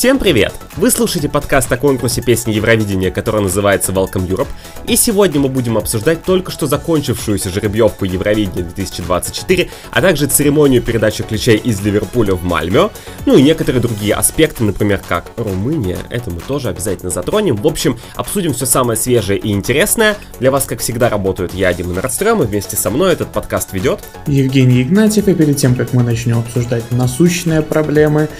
Всем привет! Вы слушаете подкаст о конкурсе песни Евровидения, который называется Welcome Europe, и сегодня мы будем обсуждать только что закончившуюся жеребьевку Евровидения 2024, а также церемонию передачи ключей из Ливерпуля в Мальмё, ну и некоторые другие аспекты, например, как Румыния, это мы тоже обязательно затронем. В общем, обсудим все самое свежее и интересное. Для вас, как всегда, работают я, Дима Нордстрём, и вместе со мной этот подкаст ведет Евгений Игнатьев, и перед тем, как мы начнем обсуждать насущные проблемы,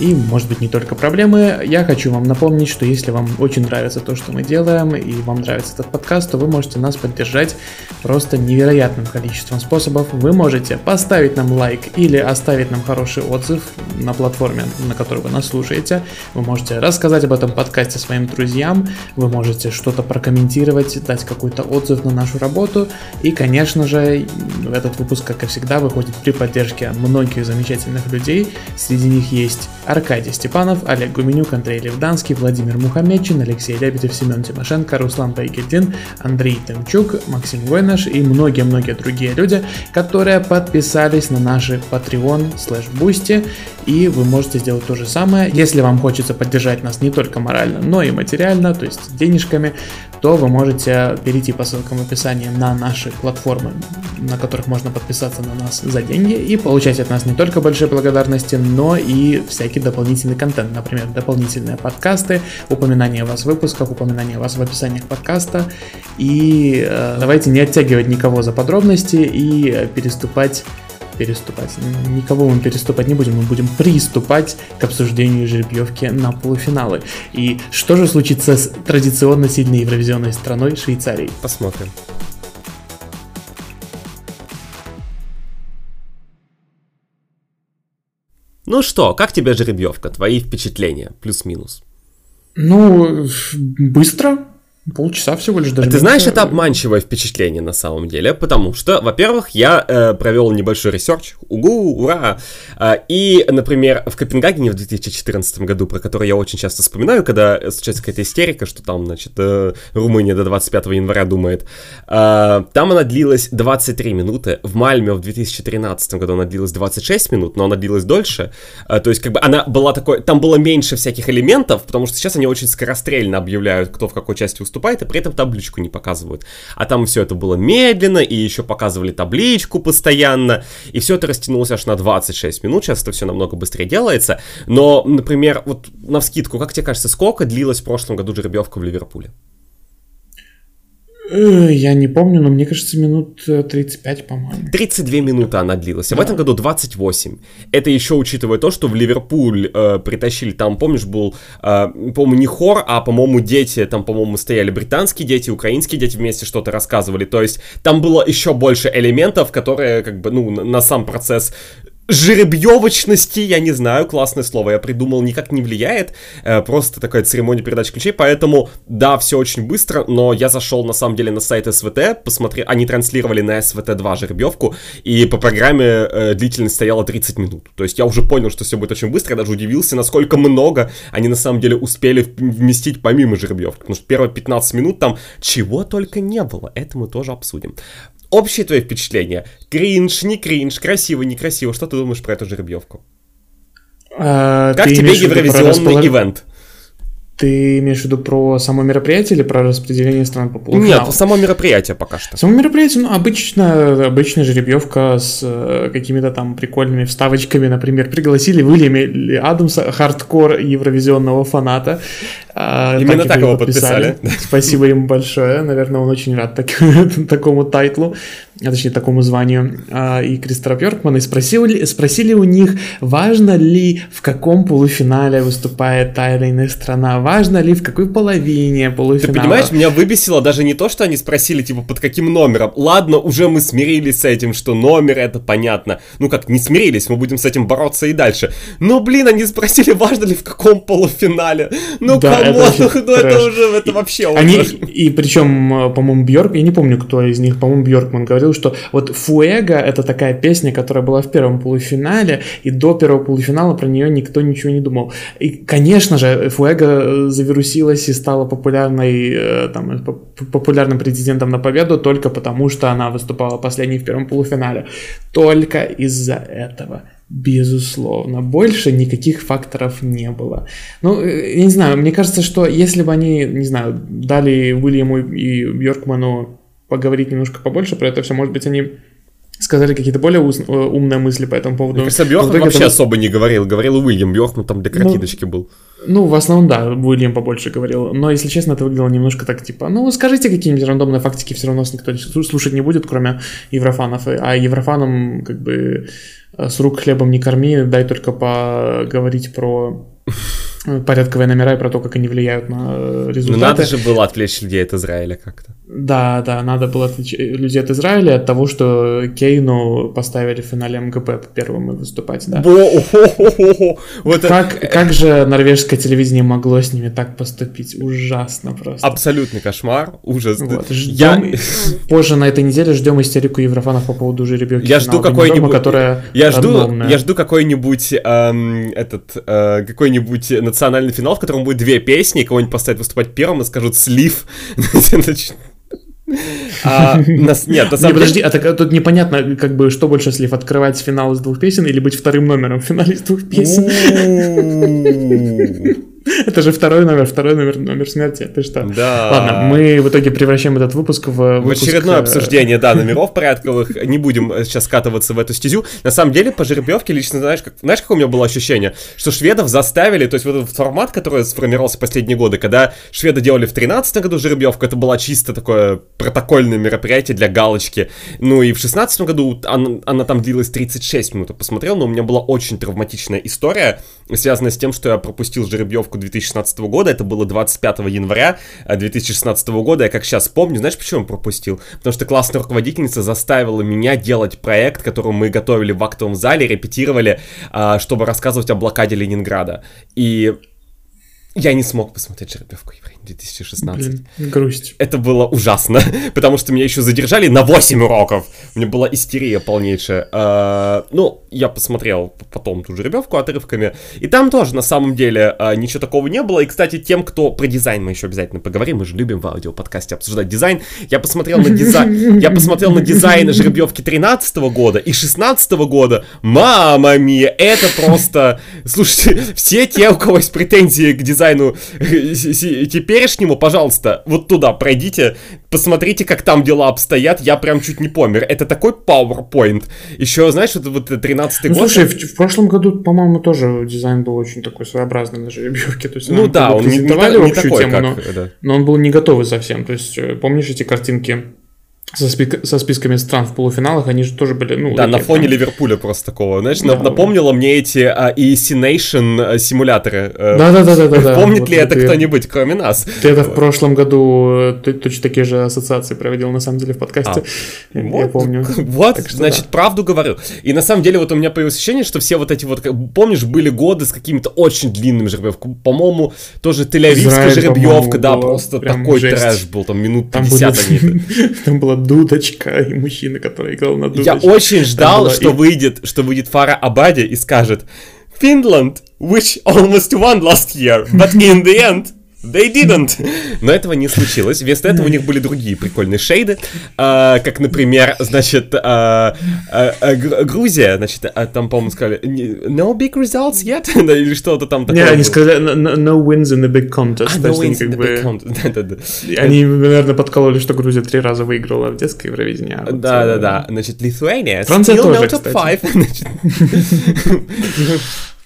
и, может быть, не только проблемы. Я хочу вам напомнить, что если вам очень нравится то, что мы делаем, и вам нравится этот подкаст, то вы можете нас поддержать просто невероятным количеством способов. Вы можете поставить нам лайк или оставить нам хороший отзыв на платформе, на которой вы нас слушаете. Вы можете рассказать об этом подкасте своим друзьям, вы можете что-то прокомментировать, дать какой-то отзыв на нашу работу. И, конечно же, этот выпуск, как и всегда, выходит при поддержке многих замечательных людей. Среди них есть Аркадий Степанов, Олег Гуменюк, Андрей Левданский, Владимир Мухамедчин, Алексей Лебедев, Семен Тимошенко, Руслан Байгельдин, Андрей Тымчук, Максим Войнаш и многие-многие другие люди, которые подписались на наши Patreon слэш Boosty, и вы можете сделать то же самое, если вам хочется поддержать нас не только морально, но и материально, то есть денежками, то вы можете перейти по ссылкам в описании на наши платформы, на которых можно подписаться на нас за деньги и получать от нас не только большие благодарности, но и всякий дополнительный контент, например, дополнительные подкасты, упоминания вас в выпусках, упоминания вас в описаниях подкаста. И э, давайте не оттягивать никого за подробности и переступать переступать. Никого мы переступать не будем, мы будем приступать к обсуждению жеребьевки на полуфиналы. И что же случится с традиционно сильной евровизионной страной Швейцарией? Посмотрим. Ну что, как тебе жеребьевка? Твои впечатления? Плюс-минус. Ну, быстро, Полчаса всего лишь даже. Ты знаешь, это обманчивое впечатление на самом деле, потому что, во-первых, я э, провел небольшой research, угу, ура, э, и, например, в Копенгагене в 2014 году, про который я очень часто вспоминаю, когда случается какая-то истерика, что там, значит, э, Румыния до 25 января думает, э, там она длилась 23 минуты, в Мальме в 2013 году она длилась 26 минут, но она длилась дольше, э, то есть, как бы, она была такой, там было меньше всяких элементов, потому что сейчас они очень скорострельно объявляют, кто в какой части выступает, выступает, и при этом табличку не показывают. А там все это было медленно, и еще показывали табличку постоянно, и все это растянулось аж на 26 минут, сейчас это все намного быстрее делается. Но, например, вот на вскидку, как тебе кажется, сколько длилась в прошлом году жеребьевка в Ливерпуле? Я не помню, но мне кажется, минут 35, э, по-моему. 32 минуты она длилась, а да. в этом году 28. Это еще учитывая то, что в Ливерпуль э, притащили, там, помнишь, был, э, по-моему, не хор, а, по-моему, дети, там, по-моему, стояли британские дети, украинские дети вместе что-то рассказывали. То есть там было еще больше элементов, которые, как бы, ну, на, на сам процесс жеребьевочности, я не знаю, классное слово, я придумал, никак не влияет, э, просто такая церемония передачи ключей, поэтому, да, все очень быстро, но я зашел, на самом деле, на сайт СВТ, посмотрел, они транслировали на СВТ-2 жеребьевку, и по программе э, длительность стояла 30 минут, то есть я уже понял, что все будет очень быстро, я даже удивился, насколько много они, на самом деле, успели вместить помимо жеребьевки, потому что первые 15 минут там чего только не было, это мы тоже обсудим. Общее твое впечатление? Кринж, не кринж, красиво, некрасиво. Что ты думаешь про эту жеребьевку? А, как тебе евровизионный располож... ивент? Ты имеешь в виду про само мероприятие или про распределение стран по полуфиналу? Нет, само мероприятие пока что. Само мероприятие, ну, обычно, обычная жеребьевка с э, какими-то там прикольными вставочками, например, пригласили Уильяма Адамса, хардкор евровизионного фаната. А, Именно так, так его подписали. подписали. Спасибо ему большое, наверное, он очень рад так, такому тайтлу а точнее такому званию, а, и Кристофера Бьоркмана, и спросили, спросили у них, важно ли в каком полуфинале выступает та или иная страна, важно ли в какой половине полуфинала. Ты понимаешь, меня выбесило даже не то, что они спросили, типа, под каким номером. Ладно, уже мы смирились с этим, что номер это понятно. Ну как, не смирились, мы будем с этим бороться и дальше. Но, блин, они спросили, важно ли в каком полуфинале. Ну, да, come on, это, ну, это уже, это вообще они, И причем, по-моему, Бьорк, я не помню, кто из них, по-моему, Бьоркман говорил, говорил, что вот Fuego это такая песня, которая была в первом полуфинале, и до первого полуфинала про нее никто ничего не думал. И, конечно же, Фуэго завирусилась и стала популярной, э, там, популярным президентом на победу только потому, что она выступала последней в первом полуфинале. Только из-за этого. Безусловно, больше никаких факторов не было. Ну, э, я не знаю, мне кажется, что если бы они, не знаю, дали Уильяму и Бьоркману поговорить немножко побольше про это все, может быть, они сказали какие-то более ус- э, умные мысли по этому поводу. Мне кажется, Бьоркман вообще это... особо не говорил, говорил Уильям, Бьоркман там для картиночки ну, был. Ну, в основном, да, Уильям побольше говорил, но, если честно, это выглядело немножко так, типа, ну, скажите какие-нибудь рандомные фактики, все равно никто слушать не будет, кроме еврофанов, а еврофанам, как бы, с рук хлебом не корми, дай только поговорить про порядковые номера и про то, как они влияют на э, результаты. Ну надо же было отвлечь людей от Израиля как-то. Да, да, надо было отвлечь людей от Израиля от того, что Кейну поставили в финале МГП первым выступать, да. Вот как, как же норвежское телевидение могло с ними так поступить? Ужасно просто. Абсолютный кошмар, ужас. Вот. Ждем, я... позже на этой неделе ждем истерику Еврофанов по поводу жеребьевки Я жду какой-нибудь... Которая я жду, я жду какой-нибудь эм, этот, э, какой-нибудь национальный финал, в котором будет две песни, кого-нибудь поставят выступать первым и скажут «слив». А, нас, нет, на самом не, подожди, а так, тут непонятно, как бы, что больше слив, открывать финал из двух песен или быть вторым номером в финале из двух песен? Это же второй номер, второй номер, номер смерти. Ты что? Да. Ладно, мы в итоге превращаем этот выпуск в... Выпуск... В очередное э, обсуждение, да, номеров порядковых. Не будем э, сейчас скатываться в эту стезю. На самом деле, по жеребьевке лично, знаешь, как, знаешь, какое у меня было ощущение? Что шведов заставили, то есть вот этот формат, который сформировался последние годы, когда шведы делали в 13 году жеребьевку, это было чисто такое протокольное мероприятие для галочки. Ну и в 16 году она, она там длилась 36 минут, я посмотрел, но у меня была очень травматичная история, связанная с тем, что я пропустил жеребьевку 2016 года, это было 25 января 2016 э, года, я как сейчас помню, знаешь, почему пропустил? Потому что классная руководительница заставила меня делать проект, который мы готовили в актовом зале, репетировали, а, чтобы рассказывать о блокаде Ленинграда. И я не смог посмотреть жеребьевку евреев. 2016. Блин, грусть. Это было ужасно, потому что меня еще задержали на 8 уроков. У меня была истерия полнейшая. А, ну, я посмотрел потом ту жеребьевку отрывками, и там тоже на самом деле а, ничего такого не было. И, кстати, тем, кто про дизайн мы еще обязательно поговорим, мы же любим в аудиоподкасте обсуждать дизайн. Я посмотрел на дизайн, я посмотрел на дизайн жеребьевки 13 года и 16 года. Мама мия, это просто... Слушайте, все те, у кого есть претензии к дизайну теперь теперешнему, пожалуйста, вот туда пройдите, посмотрите, как там дела обстоят, я прям чуть не помер. Это такой PowerPoint. Еще, знаешь, вот, вот 13-й ну, год... Слушай, в, в прошлом году, по-моему, тоже дизайн был очень такой своеобразный на жеребьевке. То есть, ну да, он не, не, не такой, тему, как... Но, да. но он был не готовый совсем. То есть, э, помнишь эти картинки со, спик... со списками стран в полуфиналах, они же тоже были, ну... Да, на фоне прям... Ливерпуля просто такого, знаешь, да, напомнило мне эти а, EC Nation а, симуляторы. Да-да-да-да. Помнит вот ли это кто-нибудь, кроме нас? Ты это в прошлом году э, ты, точно такие же ассоциации проводил, на самом деле, в подкасте. А, Я вот, помню. Вот, значит, да. правду говорю. И на самом деле вот у меня появилось ощущение, что все вот эти вот, помнишь, были годы с какими-то очень длинными жеребьевками. По-моему, тоже Тель-Авивская жеребьевка, да, просто такой жесть. трэш был, там минут 50 они. Там была дудочка и мужчина, который играл на дудочке. Я очень ждал, что и... выйдет, что выйдет Фара Абади и скажет Finland, which almost won last year, but in the end They didn't. Но этого не случилось. Вместо этого у них были другие прикольные шейды, э, как, например, значит, э, э, Грузия, значит, там, по-моему, сказали no big results yet, или что-то там такое. Не, они сказали no, wins in the big contest. А, no wins in the big contest. Они, наверное, подкололи, что Грузия три раза выиграла в детское Евровидение. А Да-да-да. Значит, Lithuania Франция тоже, кстати.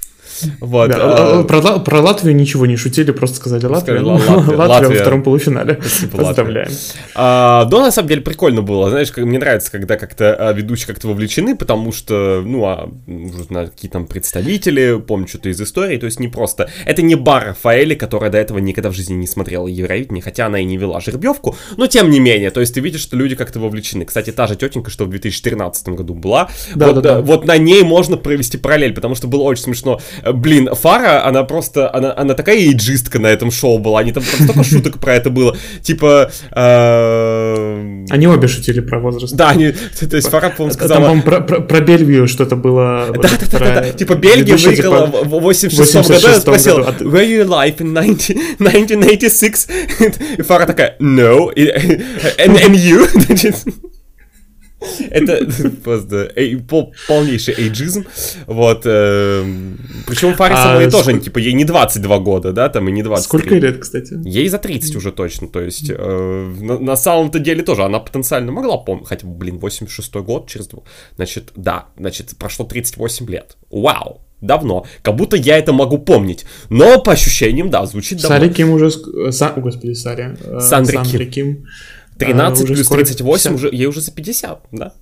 Вот. Да, а... а про, про Латвию ничего не шутили, просто сказали Латвия. Сказали, Латвия, Латвия, Латвия во втором полуфинале. Спасибо, Поздравляем. А, да, на самом деле прикольно было. Знаешь, как, мне нравится, когда как-то а, ведущие как-то вовлечены, потому что, ну, а, какие там представители, помню что-то из истории, то есть не просто... Это не бар Рафаэли, которая до этого никогда в жизни не смотрела Евровидение, хотя она и не вела жеребьевку, но тем не менее, то есть ты видишь, что люди как-то вовлечены. Кстати, та же тетенька, что в 2013 году была, да, вот, да, да. вот на ней можно провести параллель, потому что было очень смешно блин, Фара, она просто, она, она такая эйджистка на этом шоу была, они там, там столько шуток про это было, типа... Э... Они обе шутили про возраст. Да, они, то есть Фара, по-моему, сказала... Там, по про, про, про Бельгию что-то было. Да, да, да, да, да, типа Бельгия выиграла типа, в 86 году, я спросил, were you alive in 1986? И Фара такая, no, and, and you? Это просто полнейший эйджизм. Вот. Эм, Причем Фаре а, тоже, типа, ей не 22 года, да, там и не 20. Сколько лет, кстати? Ей за 30 уже точно. То есть, э, на, самом-то деле тоже она потенциально могла помнить. Хотя блин, 86 год через два. Значит, да, значит, прошло 38 лет. Вау! давно. Как будто я это могу помнить. Но по ощущениям, да, звучит давно. Сари Ким уже... Са... О, господи, Сари. Э, Сандри, Сандри Ким. Ким 13 а, плюс 38, уже, ей уже за 50, да?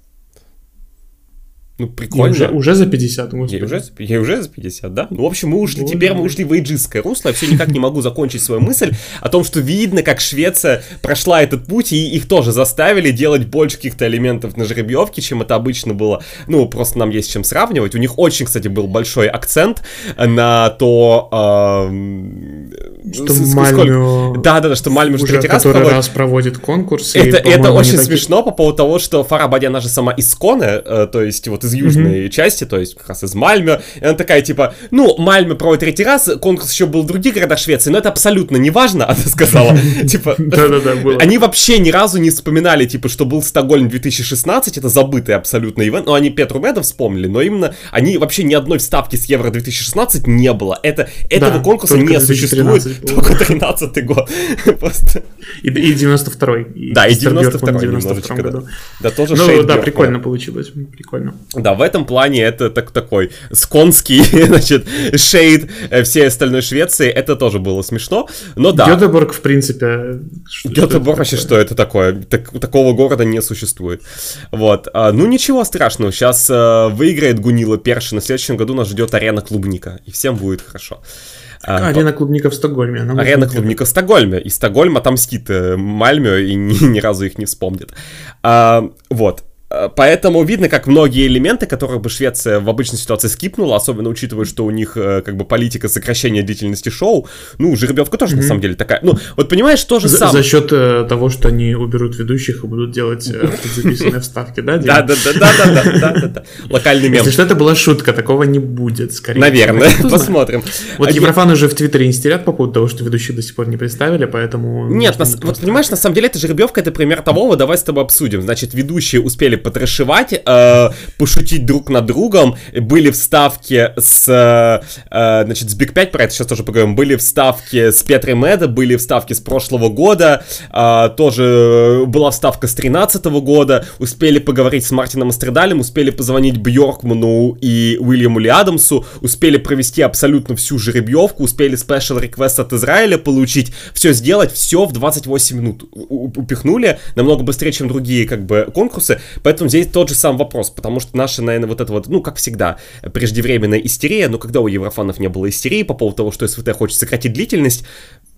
Ну, прикольно. уже, уже за 50, господи. Ей уже, ей уже за 50, да? Ну, в общем, мы ушли, Боже теперь мы ушли в эйджистское русло. Я все никак не могу закончить свою мысль о том, что видно, как Швеция прошла этот путь, и их тоже заставили делать больше каких-то элементов на жеребьевке, чем это обычно было. Ну, просто нам есть чем сравнивать. У них очень, кстати, был большой акцент на то... Э, что Мальмё... Да, да, да, что Мальмё уже третий раз проводит. раз проводит конкурс. Это, это очень смешно по поводу того, что Фарабади, она же сама из Коне, э, то есть вот из южной mm-hmm. части, то есть как раз из Мальмё. И она такая, типа, ну, Мальмё проводит третий раз, конкурс еще был в других городах Швеции, но это абсолютно не важно, она сказала. Типа, да-да-да, они вообще ни разу не вспоминали, типа, что был Стокгольм 2016, это забытый абсолютно ивент, но они Петру Меда вспомнили, но именно они вообще ни одной вставки с Евро 2016 не было. Это, этого конкурса не существует, только 13 год. Просто. И, и 92-й. Да, и 92-й немножечко, да. Да, тоже Ну, да, прикольно получилось, прикольно. Да, в этом плане это так, такой сконский, значит, шейд э, всей остальной Швеции. Это тоже было смешно, но да. Гетеборг, в принципе... Гетеборг вообще, что это такое? Так, такого города не существует. Вот. А, ну, ничего страшного. Сейчас а, выиграет Гунила Перши. На следующем году нас ждет арена Клубника. И всем будет хорошо. А, арена клубника в Стокгольме. Арена клубника в Стокгольме. И Стокгольм отомстит Мальмё и ни, ни разу их не вспомнит. А, вот. Э, поэтому видно, как многие элементы, которые бы Швеция в обычной ситуации скипнула, особенно учитывая, что у них э, как бы политика сокращения длительности шоу, ну, жеребьевка тоже mm-hmm. на самом деле такая. Ну, вот понимаешь, тоже за, самое. За счет э, того, что они уберут ведущих и будут делать э, записанные вставки, да? Да, да, да, да, да, да, да. Локальный мем. Если что, это была шутка, такого не будет, скорее. Наверное, посмотрим. Вот Еврофаны же в Твиттере не стерят по поводу того, что ведущих до сих пор не представили, поэтому... Нет, вот понимаешь, на самом деле, это жеребьевка, это пример того, давай с тобой обсудим. Значит, ведущие успели потрошевать, э, пошутить друг над другом. Были вставки с, э, значит, с Big 5, про это сейчас тоже поговорим, были вставки с Петрой Мэда, были вставки с прошлого года, э, тоже была вставка с 13 года, успели поговорить с Мартином Астридалем, успели позвонить Бьоркману и Уильяму Ли Адамсу, успели провести абсолютно всю жеребьевку, успели спешл реквест от Израиля получить, все сделать, все в 28 минут. Упихнули, намного быстрее, чем другие, как бы, конкурсы, поэтому здесь тот же сам вопрос, потому что наша, наверное, вот это вот, ну, как всегда, преждевременная истерия, но когда у еврофанов не было истерии по поводу того, что СВТ хочет сократить длительность,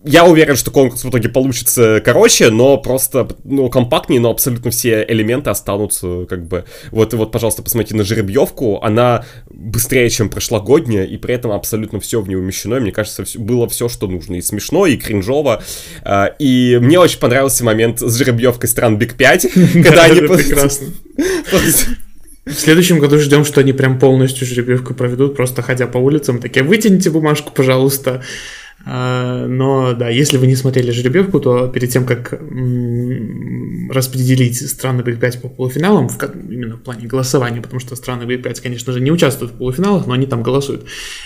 я уверен, что конкурс в итоге получится короче, но просто, ну, компактнее, но абсолютно все элементы останутся, как бы, вот, вот, пожалуйста, посмотрите на жеребьевку, она быстрее, чем прошлогодняя, и при этом абсолютно все в ней умещено, и мне кажется, было все, что нужно, и смешно, и кринжово, а, и мне очень понравился момент с жеребьевкой стран Биг 5, когда они... прекрасно. В следующем году ждем, что они прям полностью жеребьевку проведут, просто ходя по улицам, такие, вытяните бумажку, пожалуйста. А, но да, если вы не смотрели жеребьевку, то перед тем, как распределить страны Big 5 по полуфиналам, в, именно в плане голосования, потому что страны Big 5, конечно же, не участвуют в полуфиналах, но они там голосуют.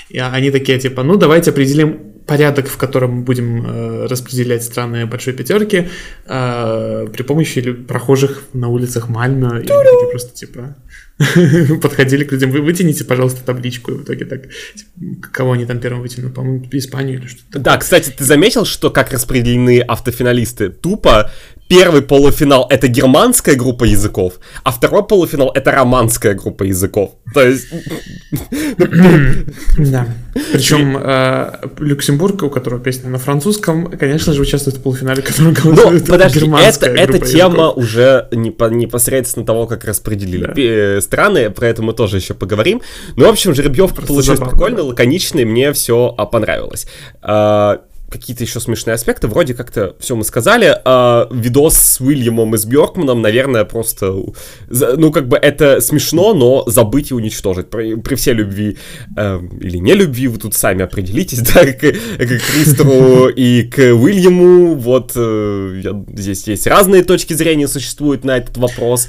И они такие типа, ну давайте определим порядок, в котором мы будем э, распределять страны большой пятерки э, при помощи прохожих на улицах Мальмё. И просто типа подходили к людям, вы вытяните, пожалуйста, табличку, и в итоге так, типа, кого они там первым вытянули, по-моему, Испанию или что-то Да, кстати, ты заметил, что как распределены автофиналисты? Тупо первый полуфинал это германская группа языков, а второй полуфинал это романская группа языков. То есть... Да. Причем э, Люксембург, у которого песня на французском, конечно же, участвует в полуфинале, который голосует Ну, подожди, это, эта тема уже непосредственно того, как распределили э, страны, про это мы тоже еще поговорим. Ну, в общем, жеребьевка получилась прикольная, лаконичная, мне все а, понравилось. Какие-то еще смешные аспекты. Вроде как-то все мы сказали. А, видос с Уильямом и с Бьоркманом, наверное, просто... Ну, как бы это смешно, но забыть и уничтожить. При, при всей любви э, или не любви, вы тут сами определитесь, да, к, к Кристору и к Уильяму. Вот э, я, здесь есть разные точки зрения существуют на этот вопрос.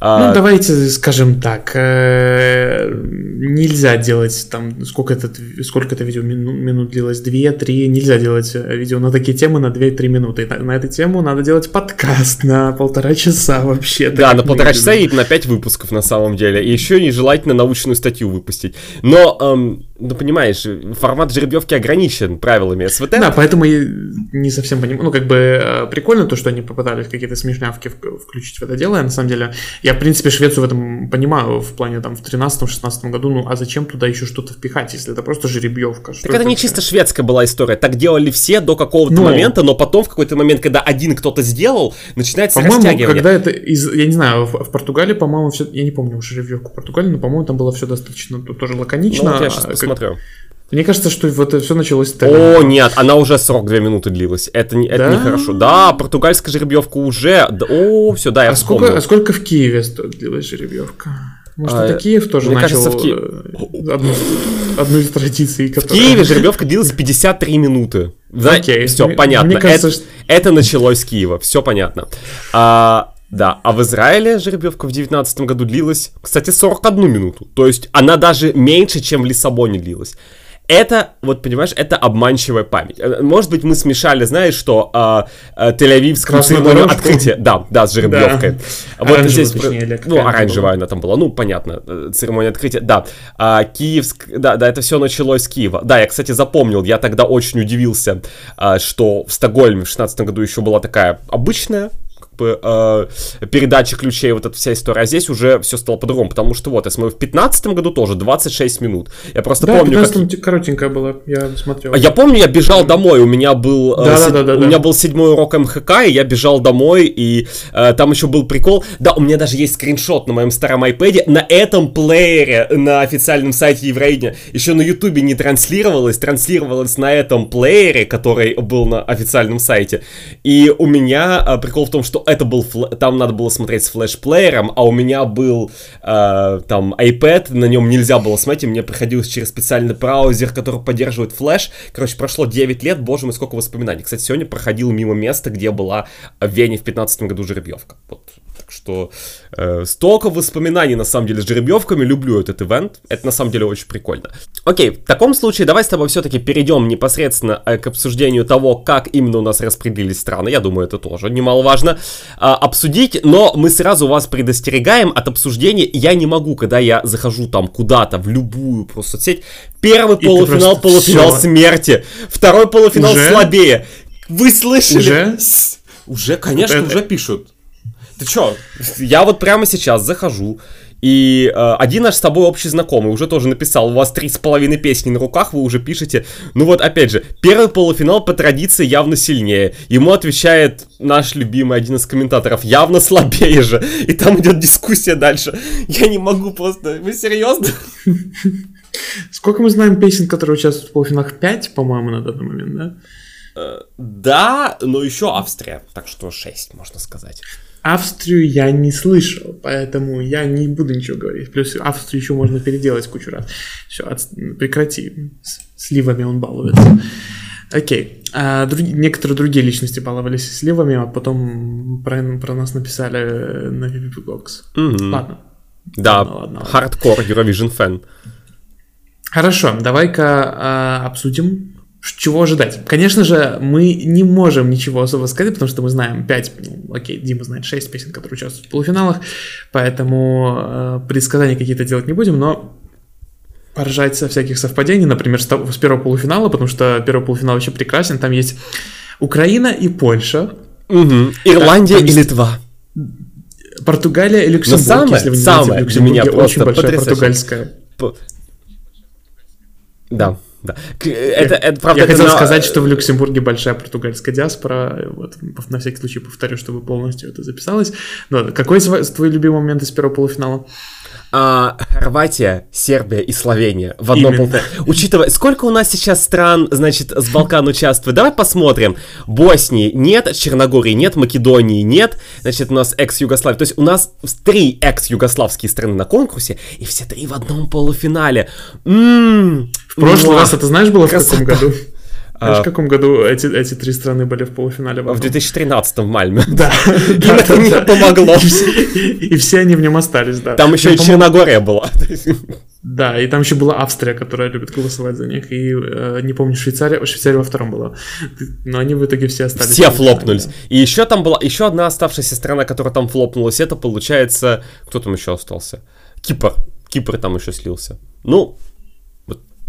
А, ну, давайте скажем так, э, нельзя делать там, сколько это, сколько это видео минут, длилось, 2-3, нельзя делать э, видео на такие темы на 2-3 минуты. На, на эту тему надо делать подкаст на полтора часа вообще. Да, на полтора часа и на 5 выпусков на самом деле. И еще нежелательно научную статью выпустить. Но эм, ну, понимаешь, формат жеребьевки ограничен правилами СВТ. Да, поэтому я не совсем понимаю. Ну, как бы э, прикольно то, что они попытались какие-то смешнявки включить в это дело. Я, на самом деле, я, в принципе, Швецию в этом понимаю, в плане там в 13-16 году. Ну, а зачем туда еще что-то впихать, если это просто жеребьевка? Что так это, это не чисто шведская была история. Так делали все до какого-то но... момента, но потом в какой-то момент, когда один кто-то сделал, начинается по-моему, растягивание. когда это из... Я не знаю, в, в Португалии, по-моему, все... Я не помню жеребьевку в Португалии, но, по-моему, там было все достаточно тоже лаконично. Ну, вот посмотрю. Мне кажется, что вот это все началось тогда. О, нет, она уже 42 минуты длилась. Это, не, это да? нехорошо. Да, португальская жеребьевка уже. Да, о, все, да, я а сколько, а сколько в Киеве длилась жеребьевка? Может, а, это Киев тоже мне начал кажется, в Ки... Э, одну, одну из традиций, которая... В Киеве жеребьевка длилась 53 минуты. Да, Окей. Все, понятно. Мне кажется, это, что... это началось с Киева, все понятно. А, да, а в Израиле жеребьевка в 2019 году длилась, кстати, 41 минуту. То есть она даже меньше, чем в Лиссабоне длилась это, вот понимаешь, это обманчивая память. Э, может быть, мы смешали, знаешь, что э, э, Тель-Авивскую церемонию открытия, да, да, с жеребьевкой. Да. Вот оранжевая, здесь, точнее, ну, оранжевая она там была, ну, понятно, э, церемония открытия, да. А, Киевск, да, да, это все началось с Киева. Да, я, кстати, запомнил, я тогда очень удивился, а, что в Стокгольме в 16 году еще была такая обычная бы э, передачи ключей, вот эта вся история. А здесь уже все стало по-другому, потому что вот, я смотрю, в 15 году тоже 26 минут. Я просто да, помню, 15 как... коротенькая была, я смотрел. Я помню, я бежал домой, у меня был, да, э, да, да, да, у да. меня был седьмой урок МХК, и я бежал домой, и э, там еще был прикол. Да, у меня даже есть скриншот на моем старом iPad, на этом плеере, на официальном сайте Евровидения, еще на Ютубе не транслировалось, транслировалось на этом плеере, который был на официальном сайте. И у меня э, прикол в том, что это был, там надо было смотреть с флешплеером, а у меня был э, там iPad, на нем нельзя было смотреть, и мне приходилось через специальный браузер, который поддерживает флеш. Короче, прошло 9 лет, боже мой, сколько воспоминаний. Кстати, сегодня проходил мимо места, где была в Вене в 15 году жеребьевка. Вот что э, столько воспоминаний, на самом деле, с жеребьевками. Люблю этот ивент. Это, на самом деле, очень прикольно. Окей, в таком случае давай с тобой все-таки перейдем непосредственно э, к обсуждению того, как именно у нас распределились страны. Я думаю, это тоже немаловажно э, обсудить. Но мы сразу вас предостерегаем от обсуждения. Я не могу, когда я захожу там куда-то, в любую просто соцсеть. Первый И полуфинал, полуфинал все. смерти. Второй полуфинал Уже? слабее. Вы слышали? Уже? Уже, конечно, это... уже пишут. Ты чё? Я вот прямо сейчас захожу, и э, один наш с тобой общий знакомый уже тоже написал, у вас три с половиной песни на руках, вы уже пишете. Ну вот, опять же, первый полуфинал по традиции явно сильнее. Ему отвечает наш любимый один из комментаторов, явно слабее же. И там идет дискуссия дальше. Я не могу просто... Вы серьезно? Сколько мы знаем песен, которые участвуют в полуфиналах? Пять, по-моему, на данный момент, да? Э, да, но еще Австрия, так что шесть, можно сказать. Австрию я не слышал, поэтому я не буду ничего говорить. Плюс Австрию еще можно переделать кучу раз. Все, от... прекрати. С сливами он балуется. Окей. А друг... Некоторые другие личности баловались сливами, а потом про, про нас написали на VPP Угу. Ладно. Да, ладно, ладно, hardcore Eurovision fan. Хорошо, давай-ка а, обсудим чего ожидать? Конечно же, мы не можем ничего особо сказать, потому что мы знаем 5, ну, окей, Дима знает 6 песен, которые участвуют в полуфиналах, поэтому э, предсказания какие-то делать не будем, но поржать со всяких совпадений, например, с, с первого полуфинала, потому что первый полуфинал вообще прекрасен, там есть Украина и Польша, Угу. Ирландия там и. Литва. Португалия и Люксембург, Но самое, если вы не самое знаете, в Люксембурге меня очень большая португальская. Да. Да. Это, это, правда, Я это хотел на... сказать, что в Люксембурге большая португальская диаспора. Вот, на всякий случай повторю, чтобы полностью это записалось. Но какой твой любимый момент из первого полуфинала? А, Хорватия, Сербия и Словения в одном полуфинале. Учитывая, сколько у нас сейчас стран, значит, с Балкан участвует, давай посмотрим. Боснии нет, Черногории нет, Македонии нет, значит, у нас экс-Югославия. То есть у нас три экс-югославские страны на конкурсе, и все три в одном полуфинале. М-м-м, в прошлый раз это знаешь было Красота. в каком году? Знаешь, в каком году эти, эти три страны были в полуфинале? В 2013 в Мальме. Да. Им это не помогло. И все они в нем остались, да. Там еще и Черногория была. Да, и там еще была Австрия, которая любит голосовать за них, и э, не помню, Швейцария, Швейцария во втором была, но они в итоге все остались. Все флопнулись. И еще там была, еще одна оставшаяся страна, которая там флопнулась, это получается, кто там еще остался? Кипр. Кипр там еще слился. Ну,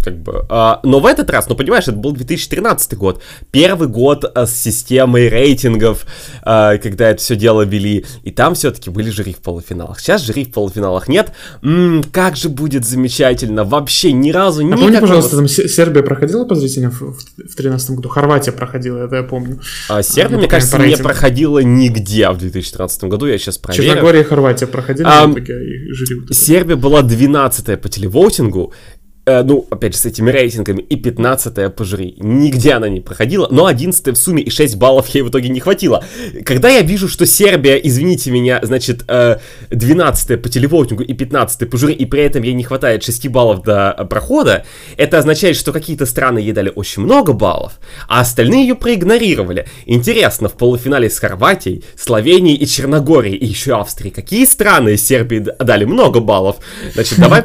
как бы. А, но в этот раз, ну понимаешь, это был 2013 год, первый год а, с системой рейтингов, а, когда это все дело вели, и там все-таки были жюри в полуфиналах. Сейчас жюри в полуфиналах нет. М-м, как же будет замечательно, вообще ни разу не. А помни, пожалуйста, там Сербия проходила по зрителям в 2013 году, Хорватия проходила, это я помню. А, Сербия, а, мне кажется, не проходила нигде в 2013 году, я сейчас проверю. Черногория и Хорватия проходили, а, жюри. Сербия была 12 по телевоутингу, ну, опять же, с этими рейтингами, и 15 по жюри. Нигде она не проходила, но 11 в сумме и 6 баллов ей в итоге не хватило. Когда я вижу, что Сербия, извините меня, значит, 12 э, по телевотингу и 15 по жюри, и при этом ей не хватает 6 баллов до э, прохода, это означает, что какие-то страны ей дали очень много баллов, а остальные ее проигнорировали. Интересно, в полуфинале с Хорватией, Словенией и Черногорией, и еще Австрией, какие страны Сербии дали много баллов? Значит, давай,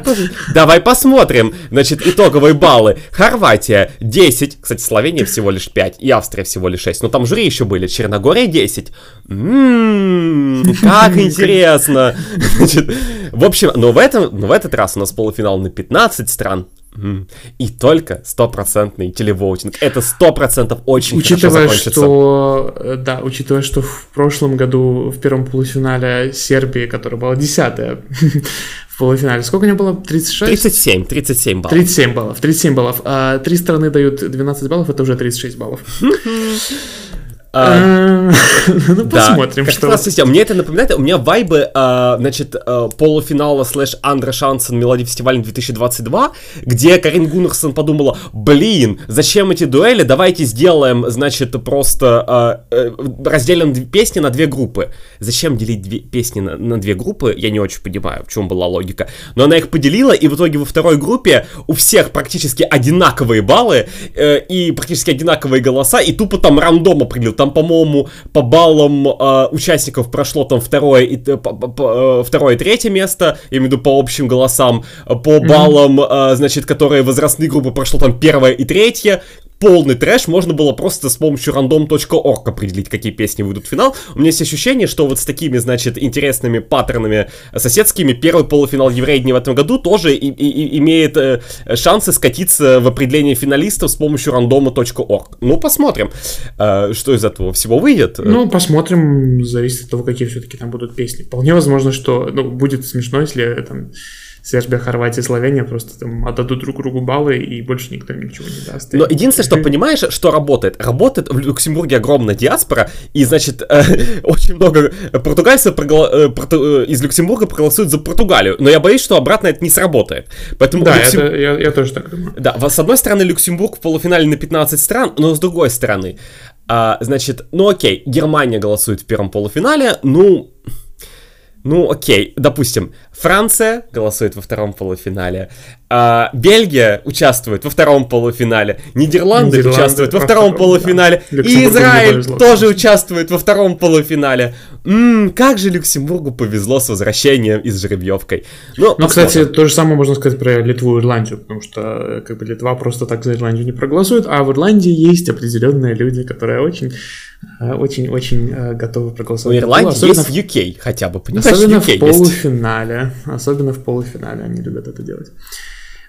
давай посмотрим. Значит, итоговые баллы. Хорватия 10, кстати, Словения всего лишь 5, и Австрия всего лишь 6. Но там жюри еще были. Черногория 10. Ммм, как интересно. Значит, в общем, но в, этом, но в этот раз у нас полуфинал на 15 стран. И только стопроцентный телевоутинг. Это сто процентов очень учитывая, хорошо что, э, да, учитывая, что в прошлом году в первом полуфинале Сербии, которая была десятая в полуфинале, сколько у нее было? 36? 37, 37 баллов. 37 баллов, 37 баллов. А три страны дают 12 баллов, это уже 36 баллов. А, ну, посмотрим, что... Раз, мне это напоминает, у меня вайбы, а, значит, а, полуфинала слэш Андре Шансен Мелодий фестиваля 2022, где Карин Гуннерсон подумала, блин, зачем эти дуэли, давайте сделаем, значит, просто э, разделим песни на две группы. Зачем делить песни на, на две группы, я не очень понимаю, в чем была логика. Но она их поделила, и в итоге во второй группе у всех практически одинаковые баллы э, и практически одинаковые голоса, и тупо там рандом определил там, по-моему, по баллам э, участников прошло там второе и, по, по, э, второе и третье место, я имею в виду по общим голосам, по баллам, э, значит, которые возрастные группы прошло там первое и третье, полный трэш, можно было просто с помощью random.org определить, какие песни выйдут в финал. У меня есть ощущение, что вот с такими, значит, интересными паттернами соседскими первый полуфинал Еврейдни в этом году тоже и, и, имеет э, шансы скатиться в определение финалистов с помощью random.org. Ну, посмотрим, э, что из этого всего выйдет. Ну, посмотрим, зависит от того, какие все-таки там будут песни. Вполне возможно, что ну, будет смешно, если там Сербия, Хорватия, Словения просто там отдадут друг другу баллы, и больше никто ничего не даст. Но единственное, что понимаешь, что работает. Работает в Люксембурге огромная диаспора, и, значит, э, очень много португальцев прогла... э, э, из Люксембурга проголосуют за Португалию. Но я боюсь, что обратно это не сработает. Поэтому да, Люксем... это, я, я тоже так думаю. Да, с одной стороны, Люксембург в полуфинале на 15 стран, но с другой стороны, а, значит, ну окей, Германия голосует в первом полуфинале, ну... Ну, окей, допустим, Франция голосует во втором полуфинале, а, Бельгия участвует во втором полуфинале, Нидерланды, Нидерланды участвуют во втором, полуфинале, да. и Израиль тоже участвует во втором полуфинале. Ммм, как же Люксембургу повезло с возвращением и с жеребьевкой. Ну, ну кстати, то же самое можно сказать про Литву и Ирландию, потому что э, как бы Литва просто так за Ирландию не проголосует, а в Ирландии есть определенные люди, которые очень очень-очень э, готовы проголосовать. У Ирландии есть в UK хотя бы, понимаешь? Особенно в полуфинале. Есть. Особенно в полуфинале они любят это делать.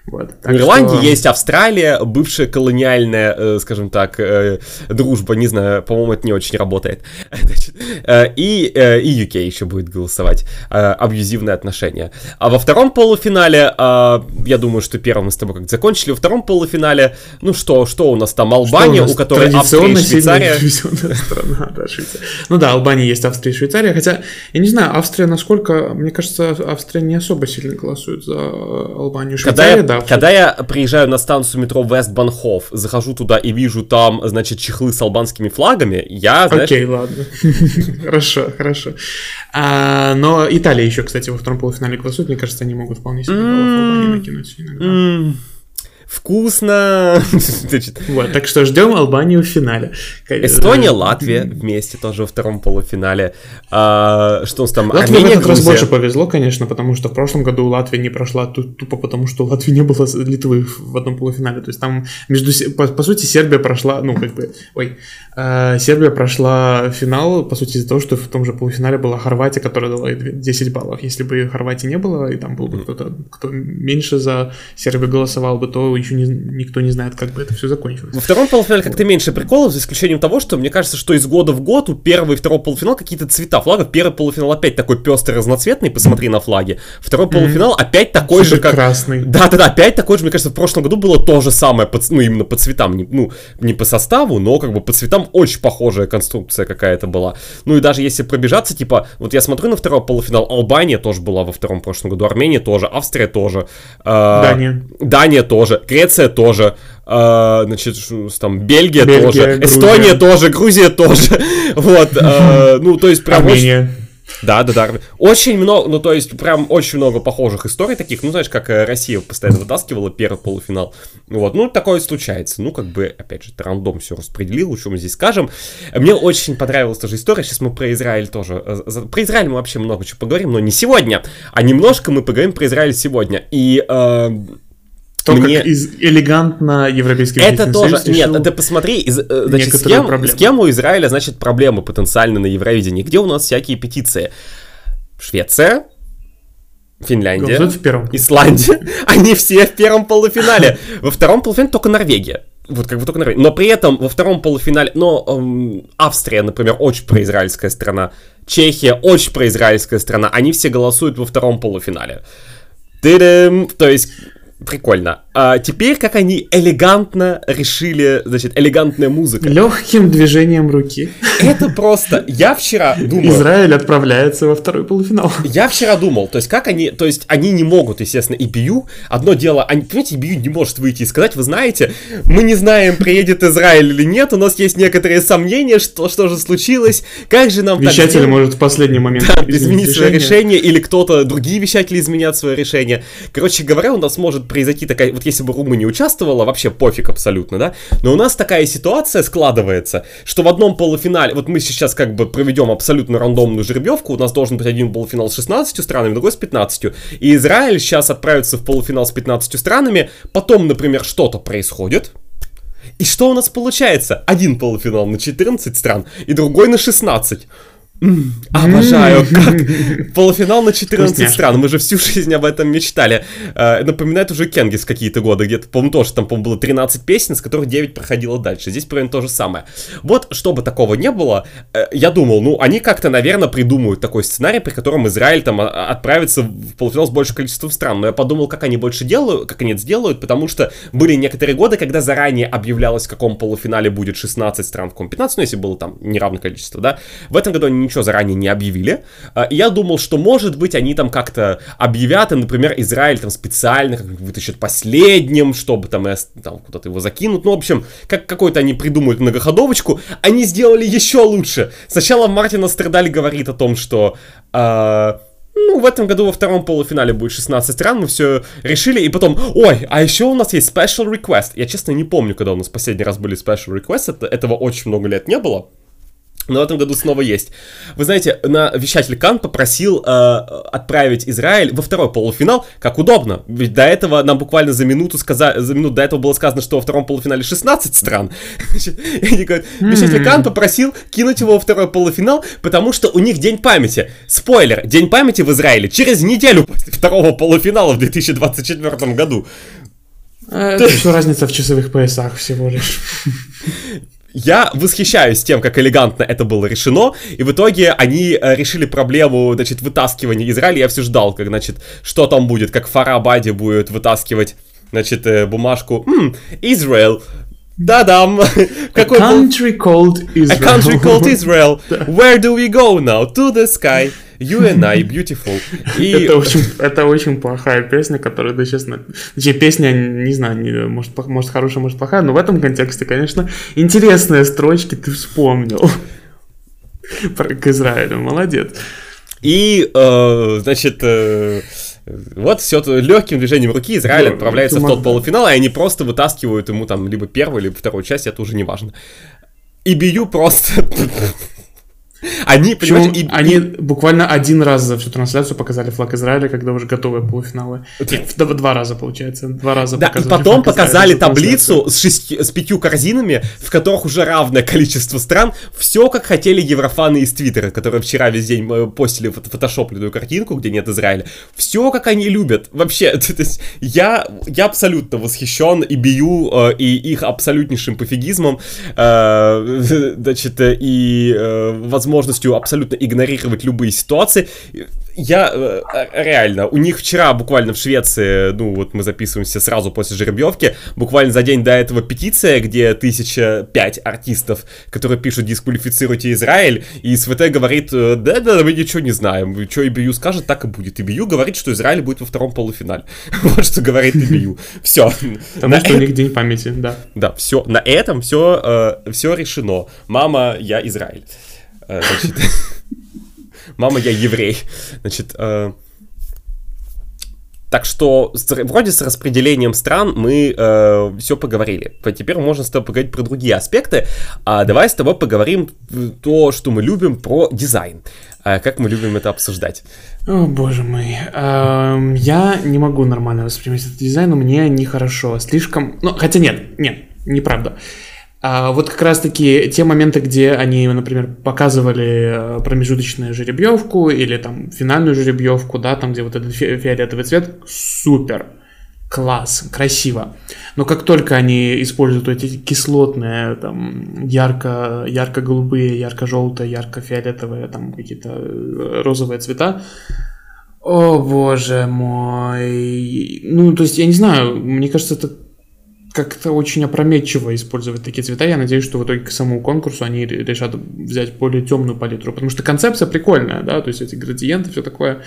Вот, в Ирландии что... есть Австралия, бывшая колониальная, э, скажем так, э, дружба, не знаю, по-моему, это не очень работает. Значит, э, и, э, и UK еще будет голосовать. Э, абьюзивные отношения. А во втором полуфинале, э, я думаю, что первым мы с тобой как закончили, во втором полуфинале, ну что, что у нас там, Албания, у, у которой Австрия и Швейцария. страна, да, Швейцария. Ну да, Албания есть Австрия и Швейцария, хотя, я не знаю, Австрия насколько, мне кажется, Австрия не особо сильно голосует за Албанию. Швейцария, да, когда я приезжаю на станцию метро Вестбанхоф, захожу туда и вижу там, значит, чехлы с албанскими флагами, я, знаешь... Окей, ладно. Хорошо, хорошо. А, но Италия еще, кстати, во втором полуфинале голосует. Мне кажется, они могут вполне себе Албании накинуть иногда. Вкусно! Вот, так что ждем Албанию в финале. Эстония, Латвия вместе тоже во втором полуфинале. А, что у нас там? Латвии Армения, в этот раз больше повезло, конечно, потому что в прошлом году Латвия не прошла тупо потому, что Латвии не было Литвы в одном полуфинале. То есть там между... По, по сути, Сербия прошла, ну, как бы... Ой, э, Сербия прошла финал, по сути, из-за того, что в том же полуфинале была Хорватия, которая дала 10 баллов. Если бы Хорватии не было, и там был бы кто-то, кто меньше за Сербию голосовал бы, то еще не, никто не знает, как бы это все закончилось. Во втором полуфинале как-то меньше приколов, за исключением того, что мне кажется, что из года в год у первого и второго полуфинала какие-то цвета флагов. Первый полуфинал опять такой пестрый, разноцветный, посмотри на флаги. Второй полуфинал mm-hmm. опять такой Супер же, как... красный. Да-да-да, опять такой же, мне кажется, в прошлом году было то же самое, по, ну, именно по цветам, не, ну, не по составу, но как бы по цветам очень похожая конструкция какая-то была. Ну и даже если пробежаться, типа, вот я смотрю на второй полуфинал, Албания тоже была во втором прошлом году, Армения тоже, Австрия тоже. Э, Дания. Дания тоже, Греция тоже, э, значит, там Бельгия, Бельгия тоже, Грузия. Эстония тоже, Грузия тоже, вот, э, ну, то есть прям Армения. Очень... Да, да, да. Очень много, ну то есть прям очень много похожих историй таких, ну знаешь, как э, Россия постоянно вытаскивала первый полуфинал. Вот, ну такое случается. Ну как бы, опять же, рандом все распределил, что мы здесь скажем. Мне очень понравилась тоже история, сейчас мы про Израиль тоже, э, про Израиль мы вообще много чего поговорим, но не сегодня, а немножко мы поговорим про Израиль сегодня. И э, то, Мне... как из элегантно европейский Это тоже, нет, ты посмотри, из, э, значит, с кем, с кем у Израиля, значит, проблемы потенциально на Евровидении, где у нас всякие петиции? Швеция, Финляндия, в первом. Исландия, они все в первом полуфинале. Во втором полуфинале только Норвегия. Вот как бы только Норвегия. Но при этом во втором полуфинале, но эм, Австрия, например, очень произраильская страна, Чехия очень произраильская страна, они все голосуют во втором полуфинале. Ты-дым! То есть прикольно. А теперь, как они элегантно решили, значит, элегантная музыка. Легким движением руки. Это просто... Я вчера думал... Израиль отправляется во второй полуфинал. Я вчера думал, то есть как они... То есть они не могут, естественно, EBU. Одно дело, они, понимаете, EBU не может выйти и сказать, вы знаете, мы не знаем, приедет Израиль или нет, у нас есть некоторые сомнения, что, что же случилось, как же нам Вещатель так может в последний момент да, изменить свое решение, или кто-то, другие вещатели изменят свое решение. Короче говоря, у нас может произойти такая... Вот если бы Румыния участвовала, вообще пофиг абсолютно, да? Но у нас такая ситуация складывается, что в одном полуфинале, вот мы сейчас как бы проведем абсолютно рандомную жеребьевку, у нас должен быть один полуфинал с 16 странами, другой с 15, и Израиль сейчас отправится в полуфинал с 15 странами, потом, например, что-то происходит, и что у нас получается? Один полуфинал на 14 стран и другой на 16. Обожаю, как полуфинал на 14 Вкусняшка. стран. Мы же всю жизнь об этом мечтали. Э, напоминает уже Кенгис какие-то годы, где-то, по-моему, тоже там, по-моему, было 13 песен, с которых 9 проходило дальше. Здесь примерно то же самое. Вот, чтобы такого не было, э, я думал, ну, они как-то, наверное, придумают такой сценарий, при котором Израиль там а, отправится в полуфинал с большим количеством стран. Но я подумал, как они больше делают, как они это сделают, потому что были некоторые годы, когда заранее объявлялось, в каком полуфинале будет 16 стран, в каком 15, ну, если было там неравное количество, да. В этом году они ничего заранее не объявили. А, я думал, что, может быть, они там как-то объявят, и, например, Израиль там специально вытащит последним, чтобы там, там куда-то его закинут. Ну, в общем, как какой-то они придумают многоходовочку. Они сделали еще лучше. Сначала Мартин Страдаль говорит о том, что... Э, ну, в этом году во втором полуфинале будет 16 стран, мы все решили, и потом, ой, а еще у нас есть special request. Я, честно, не помню, когда у нас последний раз были special requests, это, этого очень много лет не было. Но в этом году снова есть. Вы знаете, на вещатель Кан попросил э, отправить Израиль во второй полуфинал, как удобно. Ведь до этого нам буквально за минуту сказали, за минуту до этого было сказано, что во втором полуфинале 16 стран. И они говорят, вещатель Кан попросил кинуть его во второй полуфинал, потому что у них День памяти. Спойлер, День памяти в Израиле через неделю после второго полуфинала в 2024 году. Это все разница в часовых поясах всего лишь. Я восхищаюсь тем, как элегантно это было решено, и в итоге они э, решили проблему, значит, вытаскивания Израиля. Я все ждал, как, значит, что там будет, как Фарабади будет вытаскивать, значит, э, бумажку. Хм, Израиль, да-дам. A country called Israel. A country called Israel. Where do we go now? To the sky. You and I, beautiful. И... Это, очень, это очень плохая песня, которая, да, честно... Точнее, песня, не знаю, не, может, может хорошая, может плохая, но в этом контексте, конечно, интересные строчки ты вспомнил. Про, к Израилю, молодец. И, э, значит, э, вот все легким движением руки Израиль отправляется в тот полуфинал, и они просто вытаскивают ему там либо первую, либо вторую часть, это уже не важно. И Бию просто они, понимаешь, и, они и... буквально один раз за всю трансляцию показали флаг Израиля, когда уже готовы полуфиналы. Нет, два раза, получается. Два раза да, показали. И потом показали таблицу с, шести, с пятью корзинами, в которых уже равное количество стран. Все, как хотели еврофаны из Твиттера, которые вчера весь день э, постили фотошопленную картинку, где нет Израиля. Все, как они любят. Вообще, то есть, я, я абсолютно восхищен и бию, э, и их абсолютнейшим пофигизмом, э, значит, и, возможно, возможностью абсолютно игнорировать любые ситуации. Я э, реально, у них вчера буквально в Швеции, ну вот мы записываемся сразу после жеребьевки, буквально за день до этого петиция, где тысяча пять артистов, которые пишут «дисквалифицируйте Израиль», и СВТ говорит «да-да, мы ничего не знаем, что ИБЮ скажет, так и будет». ИБЮ говорит, что Израиль будет во втором полуфинале. Вот что говорит ИБЮ. Все. Потому что у них день памяти, да. Да, все. На этом все, э, все решено. Мама, я Израиль. Э, значит, мама, я еврей. Значит, э, так что вроде с распределением стран мы э, все поговорили. Теперь можно с тобой поговорить про другие аспекты. А давай с тобой поговорим то, что мы любим про дизайн. А как мы любим это обсуждать. О, боже мой. Эм, я не могу нормально воспринимать этот дизайн, мне нехорошо. Слишком... Ну, хотя нет, нет, неправда. А вот как раз-таки те моменты, где они, например, показывали э, промежуточную жеребьевку или там финальную жеребьевку, да, там, где вот этот фи- фиолетовый цвет, супер, класс, красиво. Но как только они используют эти кислотные, там, ярко, ярко-голубые, ярко-желтые, ярко-фиолетовые, там, какие-то э, розовые цвета, о боже мой. Ну, то есть, я не знаю, мне кажется, это как-то очень опрометчиво использовать такие цвета. Я надеюсь, что в итоге к самому конкурсу они решат взять более темную палитру, потому что концепция прикольная, да, то есть эти градиенты, все такое.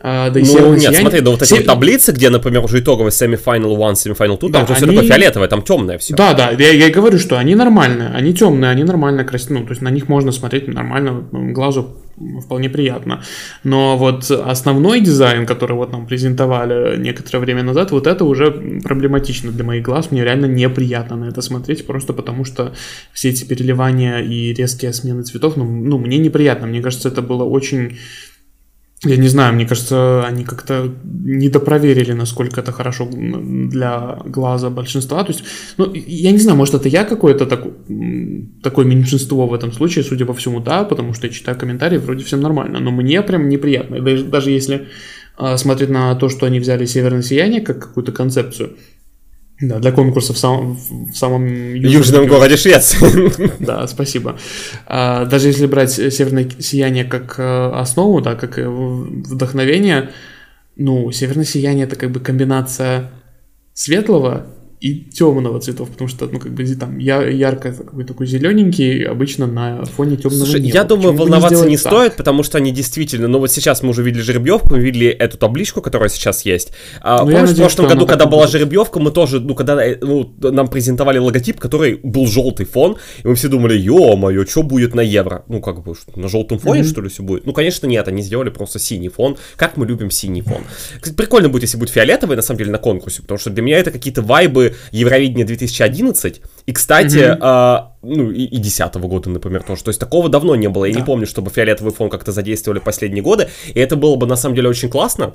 А, да ну, нет, сияние. смотри, да вот эти Се... вот таблицы, где, например, уже итоговый semi-final 1, semi-final 2, да, там же они... все такое фиолетовое, там темное все. Да, да, я, я и говорю, что они нормальные, они темные, они нормально красивые, ну, то есть на них можно смотреть нормально, глазу вполне приятно. Но вот основной дизайн, который вот нам презентовали некоторое время назад, вот это уже проблематично для моих глаз. Мне реально неприятно на это смотреть, просто потому что все эти переливания и резкие смены цветов, ну, ну мне неприятно. Мне кажется, это было очень я не знаю, мне кажется, они как-то недопроверили, насколько это хорошо для глаза большинства. То есть, ну, я не знаю, может, это я какое-то так, такое меньшинство в этом случае, судя по всему, да, потому что я читаю комментарии, вроде всем нормально, но мне прям неприятно. Даже, даже если э, смотреть на то, что они взяли «Северное сияние» как какую-то концепцию, да, для конкурса в самом, в самом южном, южном городе Швеции. Да, спасибо. А, даже если брать «Северное сияние» как э, основу, да, как э, вдохновение, ну, «Северное сияние» — это как бы комбинация светлого и темного цветов, потому что, ну, как бы там я, ярко какой такой зелененький, обычно на фоне темного Слушай, неба. я думаю, Почему волноваться не, не стоит, потому что они действительно, ну, вот сейчас мы уже видели жеребьевку, мы видели эту табличку, которая сейчас есть. А, ну, помнишь, надеюсь, в прошлом году, когда была жеребьевка, мы тоже, ну, когда э, ну, нам презентовали логотип, который был желтый фон, и мы все думали, ё-моё, что будет на евро? Ну, как бы, на желтом фоне, mm-hmm. что ли, все будет? Ну, конечно, нет, они сделали просто синий фон, как мы любим синий фон. Прикольно будет, если будет фиолетовый, на самом деле, на конкурсе, потому что для меня это какие-то вайбы Евровидение 2011, и, кстати, mm-hmm. а, ну, и, и 10 года, например, тоже. То есть такого давно не было. Я да. не помню, чтобы фиолетовый фон как-то задействовали последние годы, и это было бы, на самом деле, очень классно.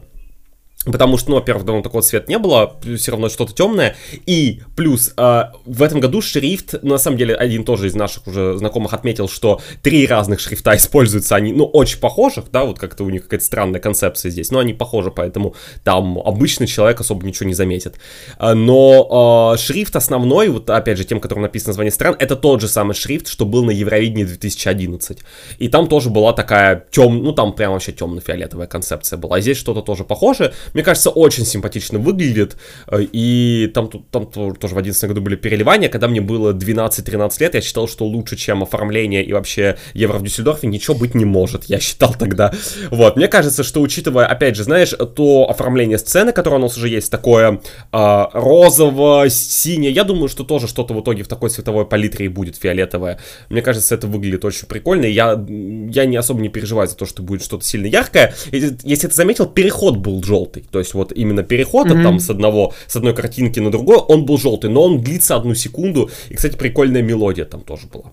Потому что, ну, во-первых, давно такого цвета не было, все равно что-то темное. И плюс э, в этом году шрифт, ну, на самом деле, один тоже из наших уже знакомых отметил, что три разных шрифта используются, они, ну, очень похожих, да, вот как-то у них какая-то странная концепция здесь, но они похожи, поэтому там обычный человек особо ничего не заметит. А, но э, шрифт основной, вот опять же, тем, которым написано название стран, это тот же самый шрифт, что был на Евровидении 2011. И там тоже была такая тем, ну, там прям вообще темно-фиолетовая концепция была. А здесь что-то тоже похожее мне кажется, очень симпатично выглядит. Э, и там, там тоже в 2011 году были переливания. Когда мне было 12-13 лет, я считал, что лучше, чем оформление и вообще Евро в Дюссельдорфе, ничего быть не может. Я считал тогда. Вот, мне кажется, что учитывая, опять же, знаешь, то оформление сцены, которое у нас уже есть, такое э, розово-синее, я думаю, что тоже что-то в итоге в такой цветовой палитре и будет фиолетовое. Мне кажется, это выглядит очень прикольно. И я, я не особо не переживаю за то, что будет что-то сильно яркое. Если ты заметил, переход был желтый. То есть вот именно переход mm-hmm. там с одного, с одной картинки на другую, он был желтый, но он длится одну секунду. И, кстати, прикольная мелодия там тоже была.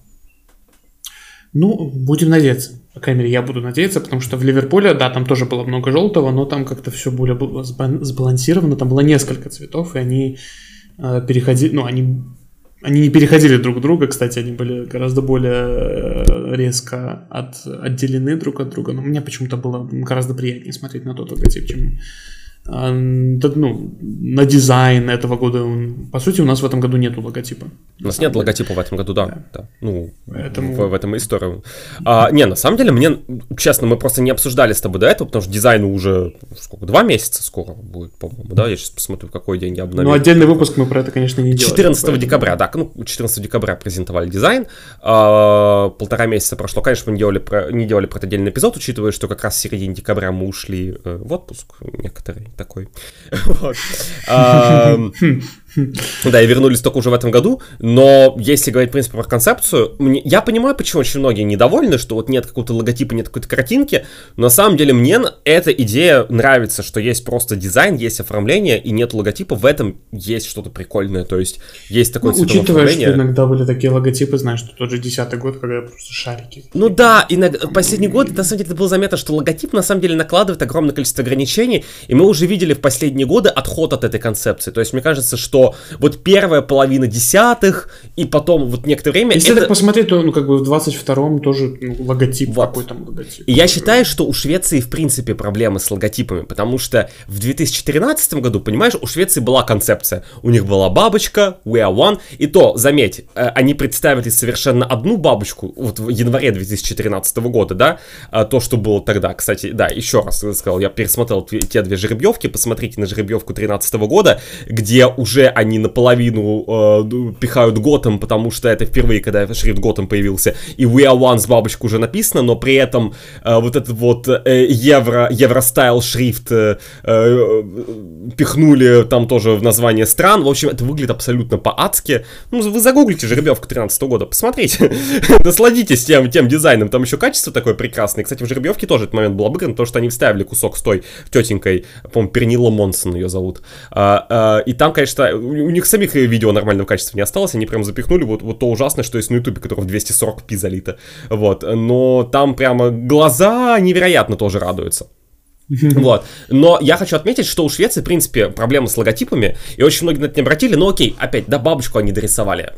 Ну, будем надеяться. По крайней мере, я буду надеяться, потому что в Ливерпуле, да, там тоже было много желтого, но там как-то все более сбалансировано. Там было несколько цветов, и они э, переходили, ну, они, они не переходили друг друга, кстати, они были гораздо более э, резко от, отделены друг от друга. Но мне почему-то было гораздо приятнее смотреть на тот логотип, чем ну, на дизайн этого года. По сути, у нас в этом году нету логотипа. У нас нет логотипа в этом году, да. да. да. Ну, Поэтому... в, в этом история. А, не, на самом деле, мне, честно, мы просто не обсуждали с тобой до этого, потому что дизайну уже, сколько, два месяца скоро будет, по-моему, да? Я сейчас посмотрю, какой день я обновил. Ну, отдельный выпуск мы про это, конечно, не делали. 14 поэтому... декабря, да, ну, 14 декабря презентовали дизайн. А, полтора месяца прошло, конечно, мы не делали, про, не делали про это отдельный эпизод, учитывая, что как раз в середине декабря мы ушли э, в отпуск некоторые такой. Да, и вернулись только уже в этом году, но если говорить, в принципе, про концепцию, мне, я понимаю, почему очень многие недовольны, что вот нет какого-то логотипа, нет какой-то картинки, но на самом деле мне эта идея нравится, что есть просто дизайн, есть оформление, и нет логотипа, в этом есть что-то прикольное, то есть есть такое ну, Учитывая, оформление. что иногда были такие логотипы, знаешь, что тот же десятый год, когда просто шарики. Ну да, иногда, последний год, на самом деле, это было заметно, что логотип на самом деле накладывает огромное количество ограничений, и мы уже видели в последние годы отход от этой концепции, то есть мне кажется, что вот первая половина десятых, и потом вот некоторое время... Если это... так посмотреть, то, ну, как бы в 22-м тоже ну, логотип, вот. какой там логотип. И я считаю, что у Швеции, в принципе, проблемы с логотипами, потому что в 2013 году, понимаешь, у Швеции была концепция. У них была бабочка, we are one, и то, заметь, э, они представили совершенно одну бабочку, вот в январе 2013 года, да, а то, что было тогда. Кстати, да, еще раз сказал, я пересмотрел те две жеребьевки, посмотрите на жеребьевку 2013 года, где уже они наполовину э, пихают Готэм, потому что это впервые, когда шрифт Готэм появился, и We Are One с бабочкой уже написано, но при этом э, вот этот вот э, евро, евростайл шрифт э, э, пихнули там тоже в название стран, в общем, это выглядит абсолютно по-адски. Ну, вы загуглите жеребьевку 13 года, посмотрите, насладитесь тем, тем дизайном, там еще качество такое прекрасное. Кстати, в жеребьевке тоже этот момент был обыгран, потому что они вставили кусок с той тетенькой, по-моему, Пернила Монсон ее зовут. А, а, и там, конечно, у них самих видео нормального качества не осталось, они прям запихнули вот, вот то ужасное, что есть на ютубе, которое в 240p залито. Вот, но там прямо глаза невероятно тоже радуются. Вот. Но я хочу отметить, что у Швеции, в принципе, проблемы с логотипами, и очень многие на это не обратили, но окей, опять, да, бабочку они дорисовали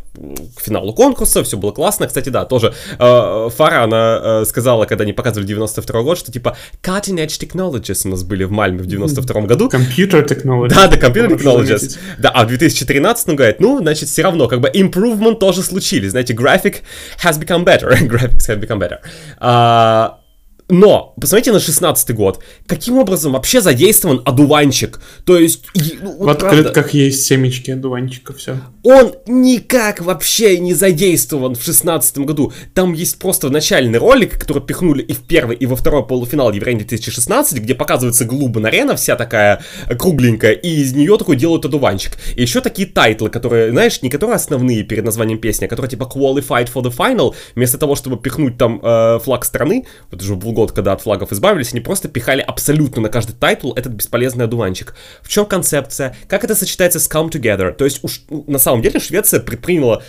к финалу конкурса, все было классно. Кстати, да, тоже э, Фара, она э, сказала, когда они показывали 92 год, что типа cutting edge technologies у нас были в Мальме в 92 году. Computer technologies. Да, да, computer technologies. Да, а в 2013 говорит, ну, значит, все равно, как бы improvement тоже случились. Знаете, graphic has become better. Graphics have become better. А, но, посмотрите на 16 год. Каким образом вообще задействован одуванчик? То есть... Ну, вот в открытках правда, есть семечки одуванчика, все. Он никак вообще не задействован в 16 году. Там есть просто начальный ролик, который пихнули и в первый, и во второй полуфинал Евровидения 2016, где показывается Глубан арена вся такая кругленькая, и из нее такой делают одуванчик. И еще такие тайтлы, которые, знаешь, не которые основные перед названием песни, а которые типа Qualified for the Final, вместо того, чтобы пихнуть там э, флаг страны, вот был год, когда от флагов избавились, они просто пихали абсолютно на каждый тайтл этот бесполезный одуванчик. В чем концепция? Как это сочетается с Come Together? То есть уж на самом деле Швеция предприняла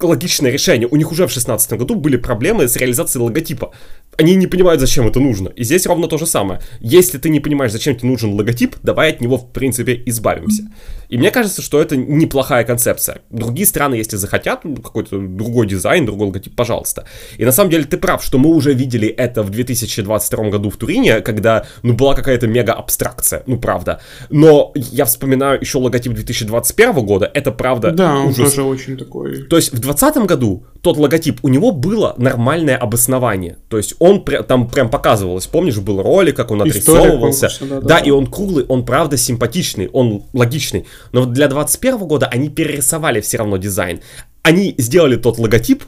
логичное решение. У них уже в 2016 году были проблемы с реализацией логотипа. Они не понимают, зачем это нужно. И здесь ровно то же самое. Если ты не понимаешь, зачем тебе нужен логотип, давай от него, в принципе, избавимся. И мне кажется, что это неплохая концепция. Другие страны, если захотят ну, какой-то другой дизайн, другой логотип, пожалуйста. И на самом деле ты прав, что мы уже видели это в 2022 году в Турине, когда, ну, была какая-то мега абстракция, ну, правда. Но я вспоминаю еще логотип 2021 года, это правда Да, он ужас. тоже очень такой... То есть в 2020 году тот логотип, у него было нормальное обоснование. То есть он пря- там прям показывалось, помнишь, был ролик, как он История отрисовывался. конкурса, да, да, да, и он круглый, он правда симпатичный, он логичный. Но для 21 года они перерисовали все равно дизайн. Они сделали тот логотип,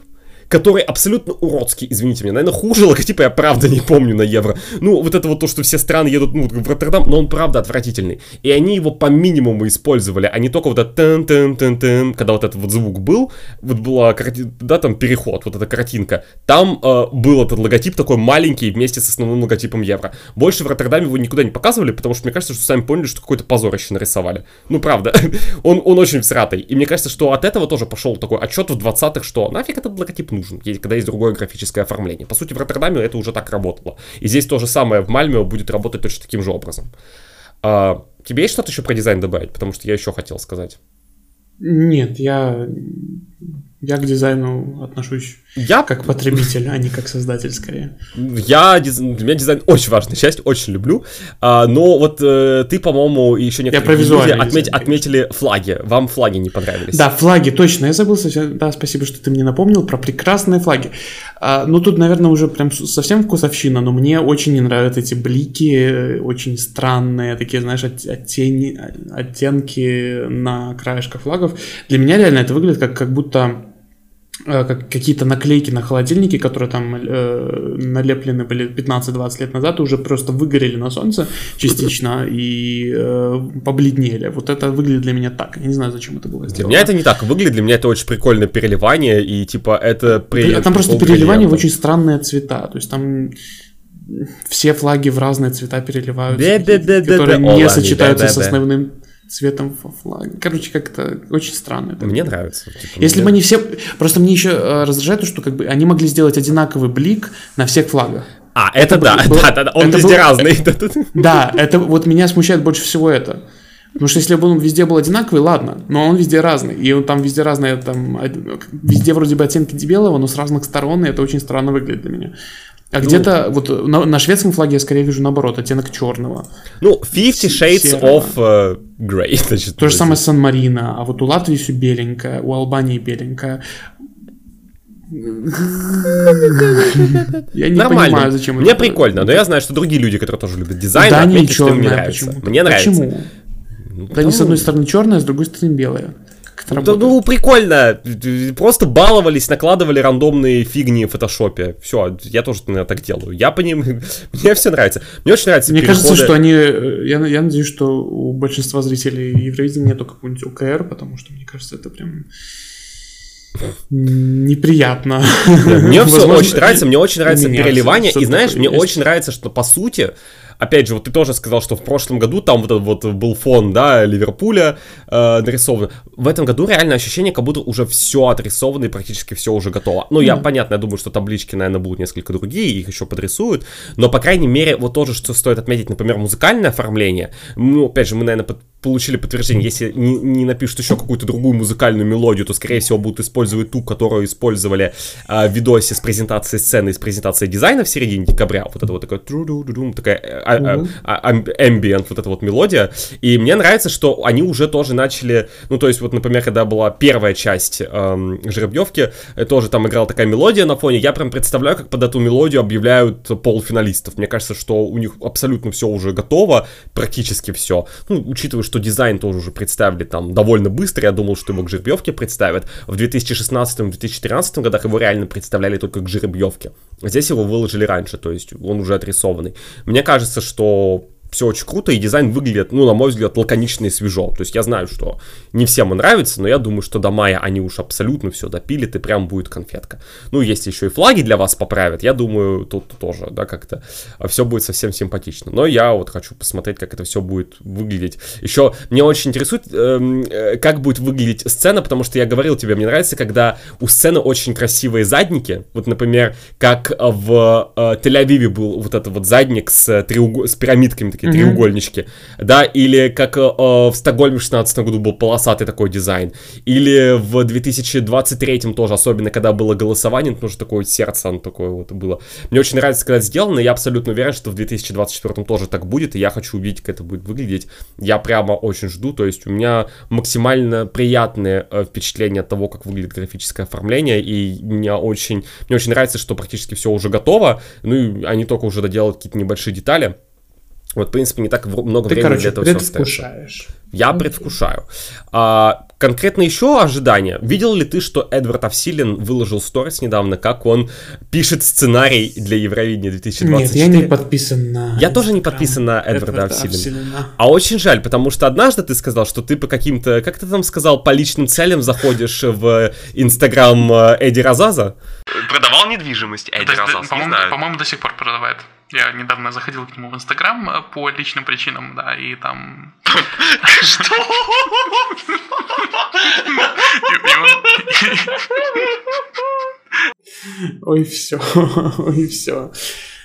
который абсолютно уродский, извините меня, наверное, хуже логотипа я правда не помню на евро. Ну, вот это вот то, что все страны едут ну, в Роттердам, но он правда отвратительный. И они его по минимуму использовали, а не только вот это тын тын тын тын когда вот этот вот звук был, вот была, карти- да, там переход, вот эта картинка. Там э, был этот логотип такой маленький вместе с основным логотипом евро. Больше в Роттердаме его никуда не показывали, потому что мне кажется, что сами поняли, что какое-то позорище нарисовали. Ну, правда, он, он очень всратый. И мне кажется, что от этого тоже пошел такой отчет в 20-х, что нафиг этот логотип нужен, есть- когда есть другое графическое оформление. По сути, в Роттердаме это уже так работало. И здесь то же самое в Мальме будет работать точно таким же образом. А, тебе есть что-то еще про дизайн добавить? Потому что я еще хотел сказать. Нет, я... Я к дизайну отношусь Я как потребитель, а не как создатель, скорее. Я, для меня дизайн очень важная часть, очень люблю. А, но вот э, ты, по-моему, еще некоторые про люди отметь- дизайн, отметили флаги. Вам флаги не понравились? Да, флаги, точно, я забыл совсем. Да, спасибо, что ты мне напомнил про прекрасные флаги. А, ну, тут, наверное, уже прям совсем вкусовщина, но мне очень не нравятся эти блики, э, очень странные, такие, знаешь, от- оттени, оттенки на краешках флагов. Для меня реально это выглядит как, как будто какие-то наклейки на холодильнике, которые там э, налеплены были 15-20 лет назад, уже просто выгорели на солнце частично и э, побледнели. Вот это выглядит для меня так. Я не знаю, зачем это было Для сделано. меня это не так выглядит, для меня это очень прикольное переливание, и типа это... при- А там просто переливание в очень странные цвета. То есть там все флаги в разные цвета переливаются, которые не не сочетаются с основным цветом флага. Короче, как-то очень странно. это. Мне нравится. типа, Если мне- бы они все... Просто мне еще э, раздражает то, что как бы они могли сделать одинаковый блик на всех флагах. А, это, да, был- да, да, да, он это везде был- разный. Да, это вот меня смущает больше всего это. Потому что если бы он везде был одинаковый, ладно, но он везде разный. И он там везде разные, там, везде вроде бы оттенки белого, но с разных сторон, и это очень странно выглядит для меня. Ну, А где-то, вот на, на шведском флаге я скорее вижу наоборот, оттенок черного. Ну, 50 Shades Серого. of э, Grey, значит. То же самое с Сан-Марино, а вот у Латвии все беленькое, у Албании беленькое. Я не Нормально. понимаю, зачем Мне это- прикольно, но я знаю, что другие люди, которые тоже любят дизайн, Да, не отметили, что им не нравится. почему? Мне нравится. Почему? Ну, Да они с потому- одной стороны черная, а с другой стороны белая. Да, работает? ну, прикольно. Просто баловались, накладывали рандомные фигни в фотошопе. Все, я тоже наверное, так делаю. Я понимаю. Мне все нравится. Мне очень нравится Мне кажется, что они... э, Я, я надеюсь, что у большинства зрителей Евровидения нету какого-нибудь ОКР, потому что, мне кажется, это прям неприятно. Мне все очень нравится, мне очень нравится переливание. И знаешь, мне есть. очень нравится, что по сути, опять же, вот ты тоже сказал, что в прошлом году там вот этот вот был фон, да, Ливерпуля э, нарисован. В этом году реально ощущение, как будто уже все отрисовано и практически все уже готово. Ну, я, Да. понятно, я думаю, что таблички, наверное, будут несколько другие, их еще подрисуют. Но, по крайней мере, вот тоже, что стоит отметить, например, музыкальное оформление. Ну, опять же, мы, наверное, под- получили подтверждение, если не, не напишут еще какую-то другую музыкальную мелодию, то, скорее всего, будут использовать ту, которую использовали а, в видосе с презентацией сцены, с презентацией дизайна в середине декабря. Вот это вот тру-ду-ду-дум, такая э, а, а, ambient, вот эта вот мелодия. И мне нравится, что они уже тоже начали, ну, то есть, вот, например, когда была первая часть эм, жеребьевки, э, тоже там играла такая мелодия на фоне, я прям представляю, как под эту мелодию объявляют полуфиналистов. Мне кажется, что у них абсолютно все уже готово, практически все. Ну, учитывая, что дизайн тоже уже представили там довольно быстро, я думал, что его к жеребьевке представят. В 2016-2013 годах его реально представляли только к жеребьевке. Здесь его выложили раньше, то есть он уже отрисованный. Мне кажется, что все очень круто, и дизайн выглядит, ну, на мой взгляд, лаконично и свежо. То есть я знаю, что не всем он нравится, но я думаю, что до мая они уж абсолютно все допилят, и прям будет конфетка. Ну, если еще и флаги для вас поправят, я думаю, тут тоже, да, как-то все будет совсем симпатично. Но я вот хочу посмотреть, как это все будет выглядеть. Еще мне очень интересует, эм, э, как будет выглядеть сцена, потому что я говорил тебе, мне нравится, когда у сцены очень красивые задники. Вот, например, как в э, Тель-Авиве был вот этот вот задник с, треуг... с пирамидками, такие mm-hmm. треугольнички, да, или как э, в Стокгольме в 16 году был полосатый такой дизайн, или в 2023 тоже, особенно когда было голосование, потому что такое сердце, оно такое вот было. Мне очень нравится, когда это сделано, я абсолютно уверен, что в 2024 тоже так будет, и я хочу увидеть, как это будет выглядеть. Я прямо очень жду, то есть у меня максимально приятное э, впечатление от того, как выглядит графическое оформление, и мне очень, мне очень нравится, что практически все уже готово, ну и они только уже доделают какие-то небольшие детали. Вот, в принципе, не так много Ты, времени короче, для этого предвкушаешь. Я предвкушаю. А, конкретно еще ожидания. Видел ли ты, что Эдвард Авсилин выложил сторис недавно, как он пишет сценарий для Евровидения 2024? Нет, я не подписан на... Я тоже не подписан на Эдварда, Эдварда. Авсилина. А очень жаль, потому что однажды ты сказал, что ты по каким-то, как ты там сказал, по личным целям заходишь в Инстаграм э, Эдди Розаза. Продавал недвижимость Эдди Розаз, по-моему, по-моему, до сих пор продавает. Я недавно заходил к нему в Инстаграм э, по личным причинам, да, и там... Что? Ой, все, ой, все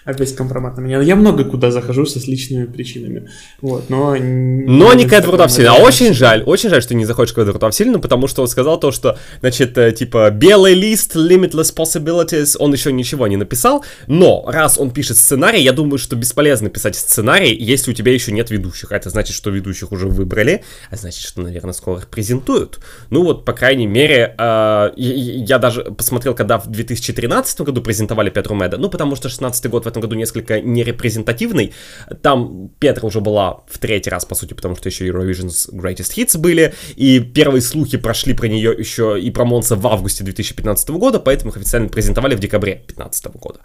опять компромат на меня. Я много куда захожу со с личными причинами. Вот, но... Но не к Эдварду Авсилину. А очень жаль, очень жаль, что не заходишь к Эдварду Авсилину, потому что он сказал то, что, значит, э, типа, белый лист, limitless possibilities, он еще ничего не написал, но раз он пишет сценарий, я думаю, что бесполезно писать сценарий, если у тебя еще нет ведущих. А это значит, что ведущих уже выбрали, а значит, что, наверное, скоро их презентуют. Ну вот, по крайней мере, э, я даже посмотрел, когда в 2013 году презентовали Петру Меда, ну, потому что 16 год в этом году несколько нерепрезентативный. Там Петра уже была в третий раз, по сути, потому что еще Eurovision's Greatest Hits были, и первые слухи прошли про нее еще и про Монса в августе 2015 года, поэтому их официально презентовали в декабре 2015 года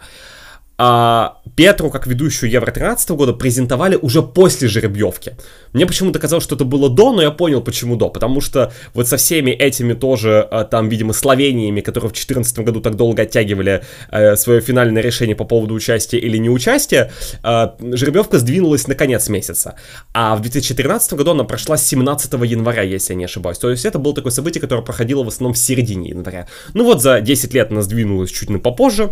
а Петру, как ведущую Евро 13 года, презентовали уже после жеребьевки. Мне почему-то казалось, что это было до, но я понял, почему до. Потому что вот со всеми этими тоже, а, там, видимо, Словениями, которые в 2014 году так долго оттягивали э, свое финальное решение по поводу участия или неучастия, э, жеребьевка сдвинулась на конец месяца. А в 2013 году она прошла 17 января, если я не ошибаюсь. То есть это было такое событие, которое проходило в основном в середине января. Ну вот за 10 лет она сдвинулась чуть на попозже.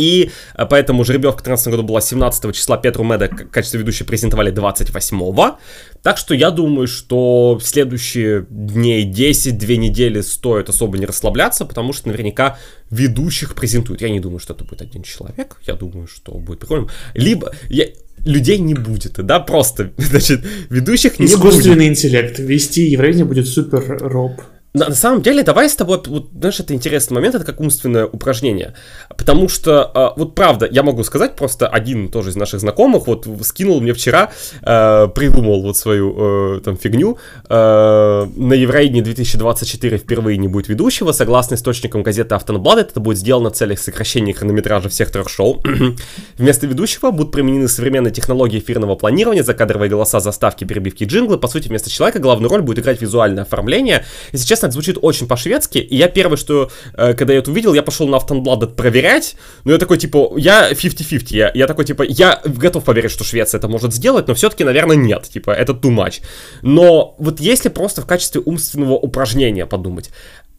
И э, поэтому жеребьевка в 2013 году была 17 числа, Петру Меда в качестве ведущей презентовали 28-го. Так что я думаю, что в следующие дней 10, 2 недели стоит особо не расслабляться, потому что наверняка ведущих презентуют. Я не думаю, что это будет один человек, я думаю, что будет прикольно. Либо... Я, людей не будет, да, просто, значит, ведущих не будет. Искусственный интеллект. Вести Евровидение будет супер роб. На, на самом деле, давай с тобой, вот, знаешь, это интересный момент, это как умственное упражнение. Потому что, э, вот правда, я могу сказать, просто один тоже из наших знакомых вот скинул мне вчера, э, придумал вот свою э, там фигню. Э, на Евровидении 2024 впервые не будет ведущего. Согласно источникам газеты Автонблад, это будет сделано в целях сокращения хронометража всех трех-шоу. Вместо ведущего будут применены современные технологии эфирного планирования, закадровые голоса, заставки, перебивки, джинглы. По сути, вместо человека главную роль будет играть визуальное оформление. Если честно, честно, это звучит очень по-шведски, и я первое, что, э, когда я это увидел, я пошел на Автонблад проверять, но я такой, типа, я 50-50, я, я такой, типа, я готов поверить, что Швеция это может сделать, но все-таки, наверное, нет, типа, это too much. Но вот если просто в качестве умственного упражнения подумать,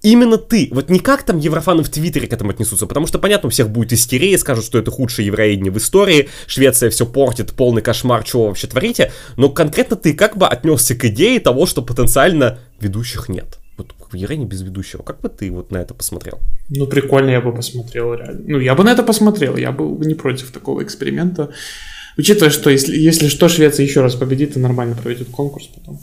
Именно ты, вот не как там еврофаны в Твиттере к этому отнесутся, потому что, понятно, у всех будет истерия, скажут, что это худшее евроидение в истории, Швеция все портит, полный кошмар, чего вы вообще творите, но конкретно ты как бы отнесся к идее того, что потенциально ведущих нет вот Евгений без ведущего. Как бы ты вот на это посмотрел? Ну, прикольно, я бы посмотрел, реально. Ну, я бы на это посмотрел, я был бы не против такого эксперимента. Учитывая, что если, если что, Швеция еще раз победит и нормально проведет конкурс потом.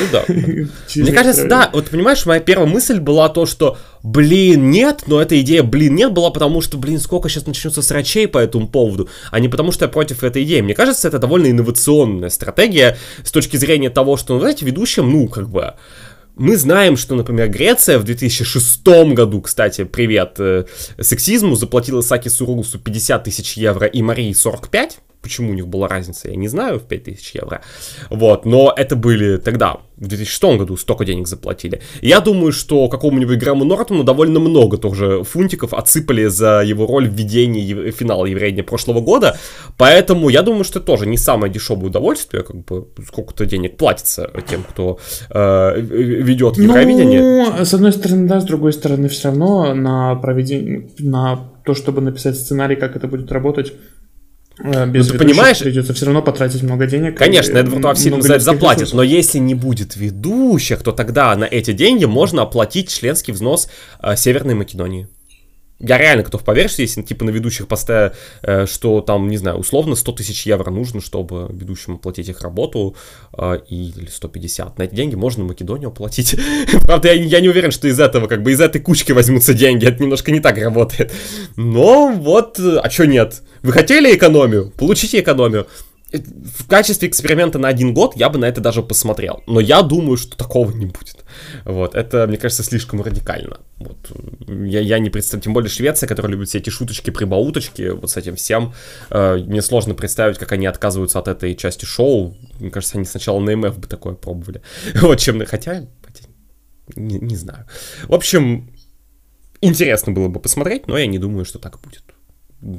Ну да. Мне кажется, да, вот понимаешь, моя первая мысль была то, что, блин, нет, но эта идея, блин, нет, была потому, что, блин, сколько сейчас начнется срачей по этому поводу, а не потому, что я против этой идеи. Мне кажется, это довольно инновационная стратегия с точки зрения того, что, ну, знаете, ведущим, ну, как бы, мы знаем, что, например, Греция в 2006 году, кстати, привет э, сексизму, заплатила Саки Сурусу 50 тысяч евро и Марии 45. Почему у них была разница, я не знаю, в 5000 евро. Вот, но это были тогда, в 2006 году столько денег заплатили. Я думаю, что какому-нибудь Грэму Нортону довольно много тоже фунтиков отсыпали за его роль в ведении финала Евровидения прошлого года, поэтому я думаю, что это тоже не самое дешевое удовольствие, как бы сколько-то денег платится тем, кто э, ведет Евровидение. Ну, с одной стороны, да, с другой стороны, все равно на проведение, на то, чтобы написать сценарий, как это будет работать, без ну, ты понимаешь, придется все равно потратить много денег. Конечно, Уав сильно за это заплатит, но если не будет ведущих, то тогда на эти деньги можно оплатить членский взнос э, Северной Македонии. Я реально готов поверить, что если типа на ведущих поставя, э, что там, не знаю, условно 100 тысяч евро нужно, чтобы ведущим оплатить их работу, э, или 150. На эти деньги можно Македонию оплатить. Правда, я, я не уверен, что из этого, как бы из этой кучки возьмутся деньги. Это немножко не так работает. Но вот, э, а что нет? Вы хотели экономию? Получите экономию в качестве эксперимента на один год я бы на это даже посмотрел. Но я думаю, что такого не будет. Вот, это, мне кажется, слишком радикально. Вот. Я, я не представляю, тем более Швеция, которая любит все эти шуточки, прибауточки, вот с этим всем. Э, мне сложно представить, как они отказываются от этой части шоу. Мне кажется, они сначала на МФ бы такое пробовали. Вот чем, хотя не, не знаю. В общем, интересно было бы посмотреть, но я не думаю, что так будет.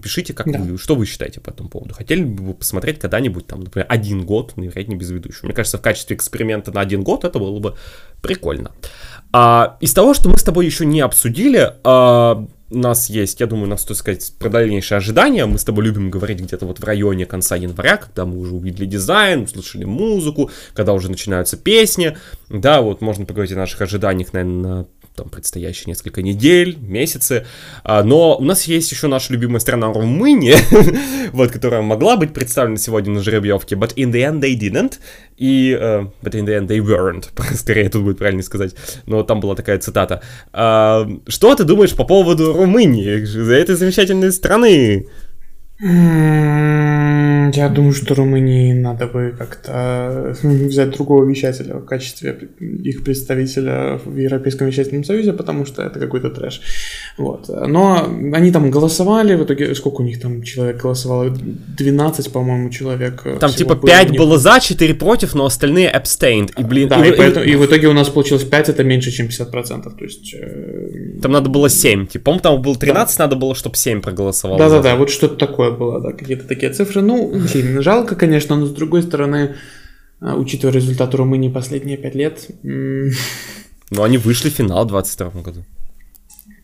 Пишите, как да. вы, что вы считаете по этому поводу. Хотели бы вы посмотреть когда-нибудь, там, например, один год на вероятно без ведущего. Мне кажется, в качестве эксперимента на один год это было бы прикольно. А, из того, что мы с тобой еще не обсудили, а, у нас есть, я думаю, у нас, так сказать, дальнейшие ожидания. Мы с тобой любим говорить где-то вот в районе конца января, когда мы уже увидели дизайн, услышали музыку, когда уже начинаются песни. Да, вот можно поговорить о наших ожиданиях, наверное, на там, предстоящие несколько недель, месяцы. А, но у нас есть еще наша любимая страна Румыния, вот, которая могла быть представлена сегодня на жеребьевке, but in the end they didn't, и uh, but in the end they weren't, скорее тут будет правильно сказать, но там была такая цитата. Uh, что ты думаешь по поводу Румынии, этой замечательной страны? Я думаю, что Румынии надо бы как-то взять другого вещателя в качестве их представителя в Европейском вещательном союзе, потому что это какой-то трэш. Вот. Но они там голосовали, в итоге сколько у них там человек голосовало? 12, по-моему, человек. Там типа 5 было за, 4 против, но остальные abstained. И, блин, да, и, и, поэтому, и в итоге у нас получилось 5, это меньше, чем 50%. То есть... Э... Там надо было 7. Типа, по-моему, там было 13, да. надо было, чтобы 7 проголосовало. Да-да-да, вот что-то такое было, да, какие-то такие цифры. Ну, блин, жалко, конечно, но с другой стороны, а, учитывая результат Румынии последние пять лет... Ну, они вышли в финал в 22 году.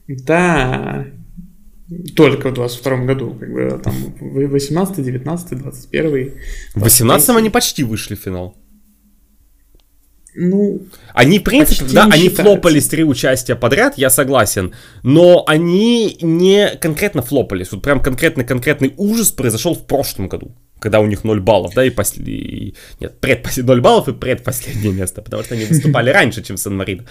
Да, только в 22 году, как бы там 18, 19, 21. В 18 они почти вышли в финал. Ну, они, в принципе, да, они флопались три участия подряд, я согласен, но они не конкретно флопались. Вот прям конкретный-конкретный ужас произошел в прошлом году, когда у них 0 баллов, да, и после... Нет, предпос... 0 баллов и предпоследнее место, потому что они выступали раньше, чем Сан-Марино.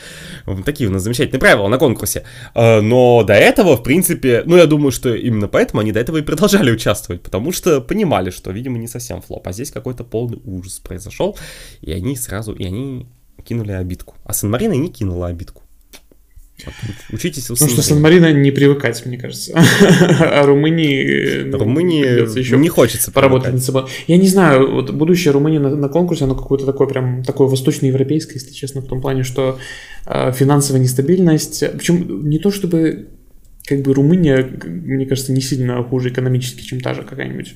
Такие у нас замечательные правила на конкурсе. А, но до этого, в принципе, ну, я думаю, что именно поэтому они до этого и продолжали участвовать, потому что понимали, что, видимо, не совсем флоп, а здесь какой-то полный ужас произошел, и они сразу, и они кинули обидку. А Сан-Марино не кинула обидку. Вот, учитесь у Ну что, Сан-Марино не привыкать, мне кажется. А Румынии... Ну, Румынии еще не хочется поработать над собой. Я не знаю, вот будущее Румынии на, на конкурсе, оно какое-то такое прям, такое восточноевропейское, если честно, в том плане, что э, финансовая нестабильность, причем не то чтобы как бы Румыния, мне кажется, не сильно хуже экономически, чем та же какая-нибудь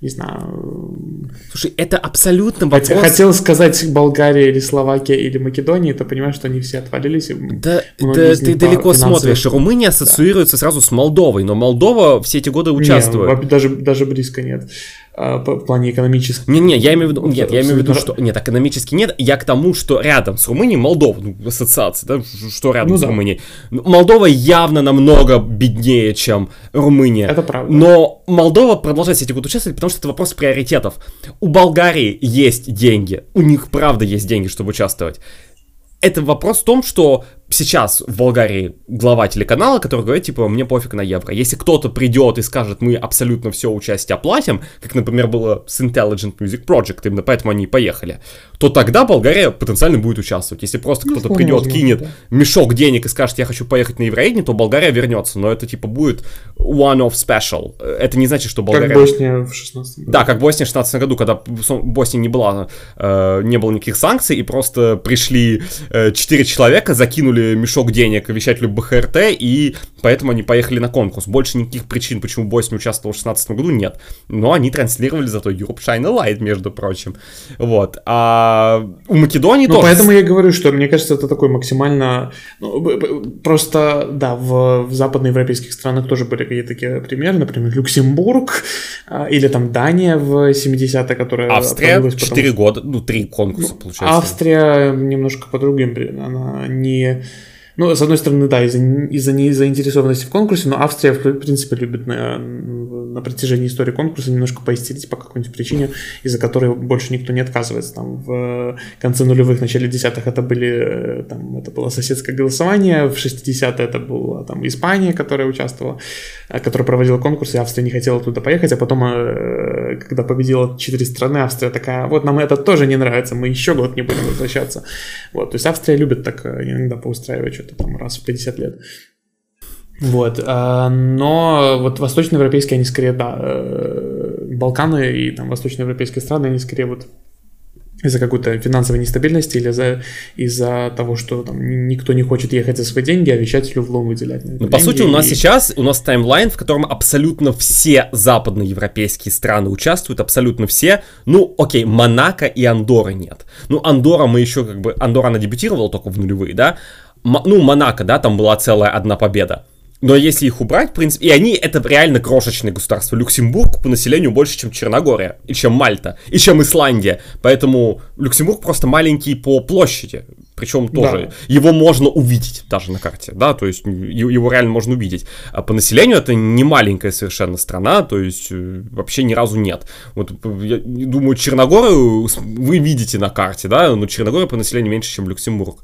не знаю... Слушай, это абсолютно вопрос... Хотел сказать Болгария или Словакия или Македония, то понимаешь, что они все отвалились. Да, да ты далеко смотришь. Румыния ассоциируется да. сразу с Молдовой, но Молдова все эти годы участвует. Нет, даже, даже близко нет. А, в плане экономического. Не, не, я имею в виду, нет, я имею в виду, что нет, экономически нет. Я к тому, что рядом с Румынией Молдова, ну, ассоциация, да, что рядом ну, с да. Румынией. Молдова явно намного беднее, чем Румыния. Это правда. Но Молдова продолжает все эти годы участвовать, потому что это вопрос приоритетов. У Болгарии есть деньги, у них правда есть деньги, чтобы участвовать. Это вопрос в том, что сейчас в Болгарии глава телеканала, который говорит, типа, мне пофиг на евро. Если кто-то придет и скажет, мы абсолютно все участие оплатим, как, например, было с Intelligent Music Project, именно поэтому они и поехали, то тогда Болгария потенциально будет участвовать. Если просто Ну, кто-то придет, возможно, кинет да. мешок денег и скажет, я хочу поехать на Евровидение, то Болгария вернется. Но это, типа, будет one-off special. Это не значит, что Болгария... Как Босния в 16 году. Да, как в Боснии в 16 году, когда в Боснии не было, э, не было никаких санкций, и просто пришли э, 4 человека, закинули мешок денег вещателю БХРТ, и поэтому они поехали на конкурс. Больше никаких причин, почему Босния участвовала в 16 году, нет. Но они транслировали зато Europe Shine a Light, между прочим. Вот. А у Македонии Ну, тоже... поэтому я говорю, что мне кажется, это такой максимально... ну, просто, да, в, в западноевропейских странах тоже были какие-то такие примеры, например, Люксембург а, или там Дания в 70-е, которая Австрия отвалилась, потому 4 года, ну, 3 конкурса, получается. Австрия немножко по другим, она не... Ну, с одной стороны, да, из-за, из-за незаинтересованности в конкурсе, но Австрия, в принципе, любит на, протяжении истории конкурса немножко поистерить по какой-нибудь причине, из-за которой больше никто не отказывается. Там в конце нулевых, начале десятых это были, э, там, это было соседское голосование, в 60-е это была там Испания, которая участвовала, э, которая проводила конкурс, и Австрия не хотела туда поехать, а потом, э, когда победила четыре страны, Австрия такая, вот нам это тоже не нравится, мы еще год не будем возвращаться. Вот, то есть Австрия любит так иногда поустраивать что-то там раз в 50 лет. Вот, а, но вот восточноевропейские, они скорее, да, э, Балканы и там восточноевропейские страны, они скорее вот из-за какой-то финансовой нестабильности или за, из-за того, что там ни- никто не хочет ехать за свои деньги, а вещателю в лом выделять. это Ну, по сути, у нас и- сейчас, у нас таймлайн, в котором абсолютно все западноевропейские страны участвуют, абсолютно все. Ну, окей, Монако и Андоры нет. Ну, Андора мы еще как бы, Андора она дебютировала только в нулевые, да? М- ну, Монако, да, там была целая одна победа. Но если их убрать, в принципе, и они это реально крошечные государства. Люксембург по населению больше, чем Черногория, и чем Мальта, и чем Исландия. Поэтому Люксембург просто маленький по площади. Причем тоже его можно увидеть даже на карте, да, то есть его реально можно увидеть. А по населению это не маленькая совершенно страна, то есть э, вообще ни разу нет. Вот я думаю, Черногорию вы видите на карте, да, но Черногория по населению меньше, чем Люксембург.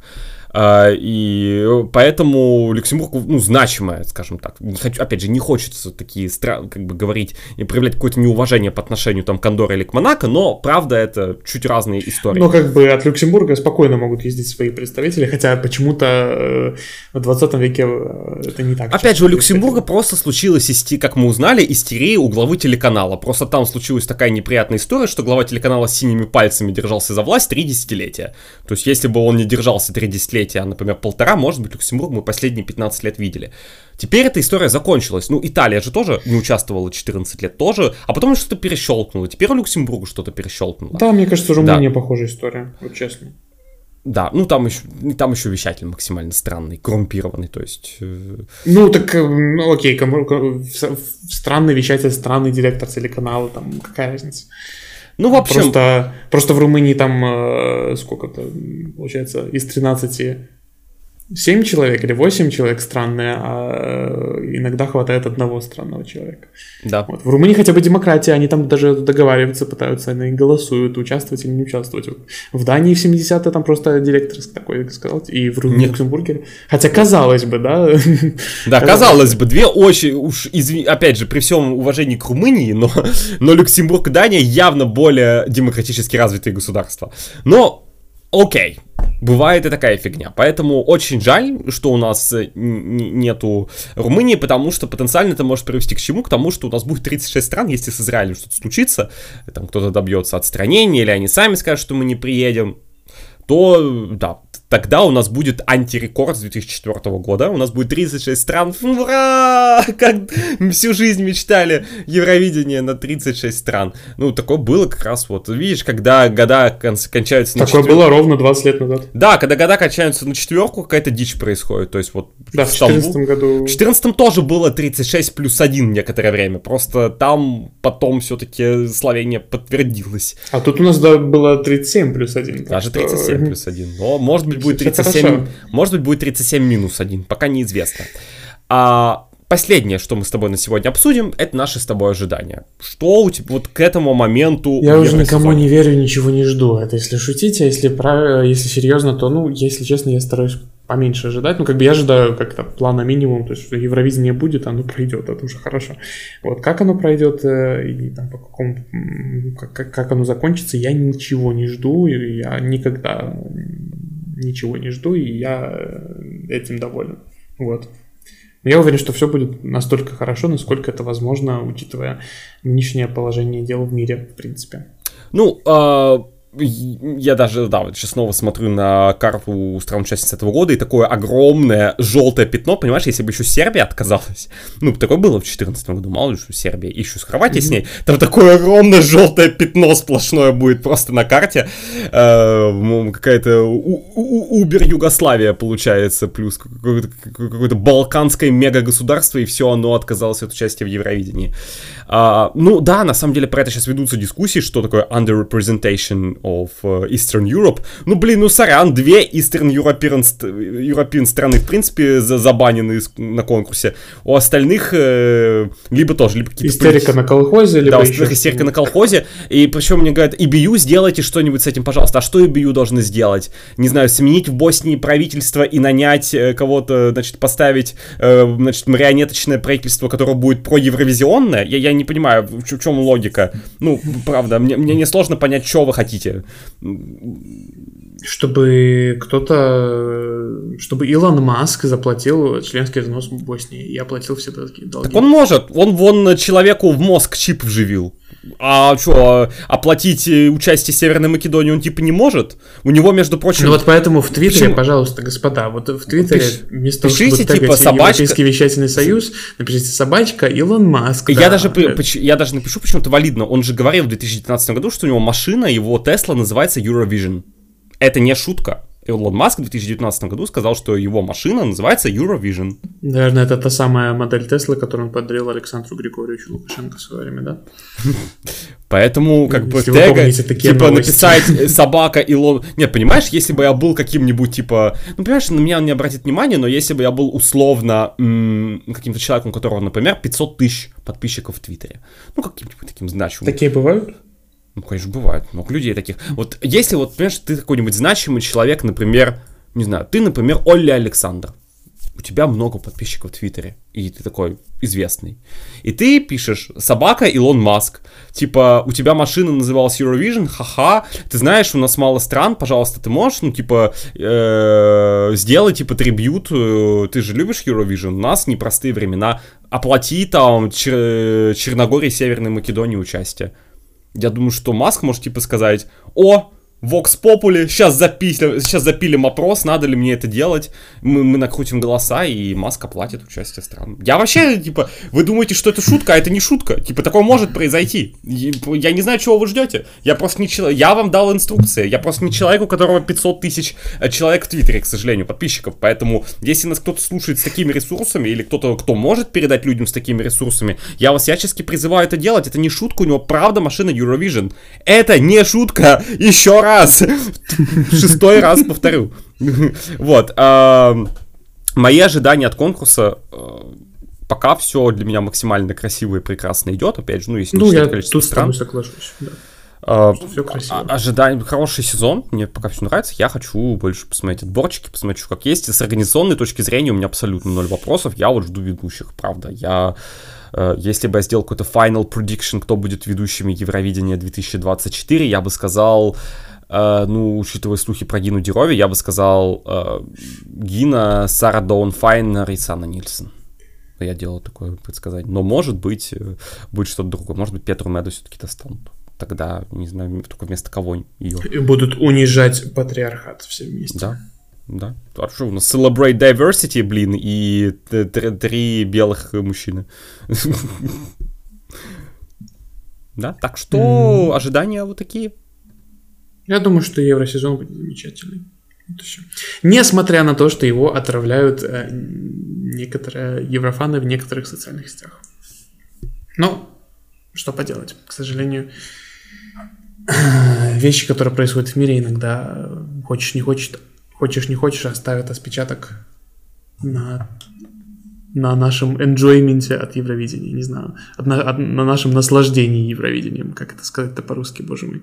А, и поэтому Люксембург, ну, значимая, скажем так. Не хочу, опять же, не хочется такие стра- как бы говорить и проявлять какое-то неуважение по отношению там к Андорре или к Монако, но правда это чуть разные истории. Но как бы от Люксембурга спокойно могут ездить свои представители, хотя почему-то э, в 20 веке э, это не так. Опять же, у Люксембурга просто случилась, исти- как мы узнали, истерия у главы телеканала. Просто там случилась такая неприятная история, что глава телеканала с синими пальцами держался за власть три десятилетия. То есть, если бы он не держался три десятилетия, а, например, полтора, может быть, Люксембург мы последние 15 лет видели. Теперь эта история закончилась. Ну, Италия же тоже не участвовала 14 лет, тоже. А потом что-то перещелкнуло. Теперь у Люксембурга что-то перещелкнуло. Да, мне кажется, Румыния похожая история, вот честно. Да, ну там еще, там еще вещатель максимально странный, коррумпированный, то есть... э, Ну, так, э, ну, окей, кому- странный вещатель, странный директор телеканала, там, какая разница? Ну, в общем, Просто, просто в Румынии там э, сколько-то, получается, из 13 7 человек или 8 человек странные, а э, иногда хватает одного странного человека. да. Вот. В Румынии хотя бы демократия, они там даже договариваются, пытаются, они голосуют, участвовать или не участвовать. Вот. В Дании в 70-е там просто директор такой сказал, и в Ру-. Люксембурге. Хотя казалось бы, да. Да, казалось бы, две очень, уж изви- опять же, при всем уважении к Румынии, но, но Люксембург и Дания явно более демократически развитые государства. Но, окей, бывает и такая фигня. Поэтому очень жаль, что у нас э, нету Румынии, потому что потенциально это может привести к чему? К тому, что у нас будет 36 стран, если с Израилем что-то случится, там кто-то добьется отстранения, или они сами скажут, что мы не приедем, то, да, тогда у нас будет антирекорд с 2004 года. У нас будет 36 стран. Ура! Как всю жизнь мечтали Евровидение на 36 стран. Ну, такое было как раз вот. Видишь, когда года кон- кончаются на Такое четвер- было ровно 20 лет назад. Да, когда года кончаются на четверку, какая-то дичь происходит. То есть вот Да, в Стамбул- 2014 году. в 14 тоже было 36 плюс 1 некоторое время. Просто там потом все-таки Словения подтвердилась. А тут у нас да, было 37 плюс 1. Даже 37 плюс 1. Но может быть будет Всё 37. хорошо. Может быть будет 37 минус 1. Пока неизвестно. А последнее, что мы с тобой на сегодня обсудим, это наши с тобой ожидания. Что у тебя вот к этому моменту Я уже никому не верю, ничего не жду. Это если шутить, а если, про... если серьезно, то, ну, если честно, я стараюсь поменьше ожидать. Ну, как бы я ожидаю как-то плана минимум, то есть Евровидение будет, оно пройдет, это уже хорошо. Вот как оно пройдет э, и там по какому, как, как оно закончится, я ничего не жду, я никогда ничего не жду, и я э, этим доволен. Вот. Я уверен, что все будет настолько хорошо, насколько это возможно, учитывая нынешнее положение дел в мире, в принципе. Ну, э, я даже, да, вот сейчас снова смотрю на карту стран-участниц этого года, и такое огромное желтое пятно, понимаешь, если бы еще Сербия отказалась, ну, такое было в 2014 году, мало ли, что Сербия, еще с Хорватией mm-hmm. с ней, там такое огромное желтое пятно сплошное будет просто на карте, э, какая-то Убер Югославия получается, плюс какое-то, какое-то балканское мега-государство, и все оно отказалось от участия в Евровидении. А, ну, да, на самом деле про это сейчас ведутся дискуссии, что такое underrepresentation of uh, Eastern Europe. Ну, блин, ну, сорян, две Eastern European, European страны, в принципе, за забанены на конкурсе. У остальных э, либо тоже, либо какие-то... Истерика на колхозе, либо Да, еще... истерика на колхозе. И причем мне говорят, EBU, сделайте что-нибудь с этим, пожалуйста. А что EBU должны сделать? Не знаю, сменить в Боснии правительство и нанять э, кого-то, значит, поставить, э, значит, марионеточное правительство, которое будет проевровизионное? Я, я не понимаю, в, в чем логика. Ну, правда, мне, мне не сложно понять, что вы хотите чтобы кто-то, чтобы Илон Маск заплатил членский взнос в Боснии и оплатил все долги. Так он может, он вон человеку в мозг чип вживил. А что, оплатить участие Северной Македонии он типа не может? У него, между прочим... Ну вот поэтому в Твиттере, Почему? пожалуйста, господа, вот в Твиттере Пиш... вместо того, чтобы типа собачка... Европейский вещательный союз, напишите собачка Илон Маск. Я, да. даже, я даже напишу почему-то валидно. Он же говорил в 2019 году, что у него машина, его Тесла называется Eurovision. Это не шутка. Илон Маск в 2019 году сказал, что его машина называется Eurovision. Наверное, это та самая модель Теслы, которую он подарил Александру Григорьевичу Лукашенко в свое время, да? Поэтому, как бы, тега, типа, написать собака Илон... Нет, понимаешь, если бы я был каким-нибудь, типа... Ну, понимаешь, на меня он не обратит внимания, но если бы я был условно каким-то человеком, у которого, например, 500 тысяч подписчиков в Твиттере. Ну, каким-нибудь таким значимым. Такие бывают? Ну, конечно, бывает. Много людей таких. Вот если вот, понимаешь, ты какой-нибудь значимый человек, например, не знаю, ты, например, Олли Александр. У тебя много подписчиков в Твиттере, и ты такой известный. И ты пишешь «Собака Илон Маск». Типа, у тебя машина называлась Eurovision, ха-ха. Ты знаешь, у нас мало стран, пожалуйста, ты можешь, ну, типа, э, сделай, типа, трибют. Э, ты же любишь Eurovision? У нас непростые времена. Оплати там Чер- Черногории, Северной Македонии участие. Я думаю, что Маск может типа сказать, о, Vox Populi, сейчас, запилим, сейчас запилим опрос, надо ли мне это делать. Мы, мы накрутим голоса, и Маска платит участие стран. Я вообще, типа, вы думаете, что это шутка, а это не шутка. Типа, такое может произойти. Я не знаю, чего вы ждете. Я просто не человек. Я вам дал инструкции. Я просто не человек, у которого 500 тысяч э, человек в Твиттере, к сожалению, подписчиков. Поэтому, если нас кто-то слушает с такими ресурсами, или кто-то, кто может передать людям с такими ресурсами, я вас всячески призываю это делать. Это не шутка, у него правда машина Eurovision. Это не шутка. Еще раз раз. Шестой раз повторю. Вот. Мои ожидания от конкурса э, пока все для меня максимально красиво и прекрасно идет. Опять же, ну, если ну, я тут стран. соглашусь. Да. Все красиво. А, ожидание, хороший сезон, мне пока все нравится. Я хочу больше посмотреть отборчики, посмотреть, что как есть. И с организационной точки зрения у меня абсолютно ноль вопросов. Я вот жду ведущих, правда. Я Э, если бы я сделал какой-то final prediction, кто будет ведущими Евровидения 2024, я бы сказал, ну, учитывая слухи про Гину Дерови, я бы сказал э, Гина, Сара Доун Файнер и Сана Нильсон. Я делал такое предсказание. Но может быть, будет что-то другое. Может быть, Петру Меду все-таки достанут. Тогда, не знаю, только вместо кого ее. И будут унижать патриархат все вместе. Да, да. А что у нас? Celebrate diversity, блин, и три белых мужчины. Да, так что ожидания вот такие. Я думаю, что евросезон будет замечательный. Несмотря на то, что его отравляют э, некоторые еврофаны в некоторых социальных сетях. Но что поделать, к сожалению, вещи, которые происходят в мире, иногда хочешь не хочешь, хочешь не хочешь, оставят отпечаток на, на нашем enjoyment от Евровидения, не знаю, на, на нашем наслаждении Евровидением, как это сказать-то по-русски, боже мой.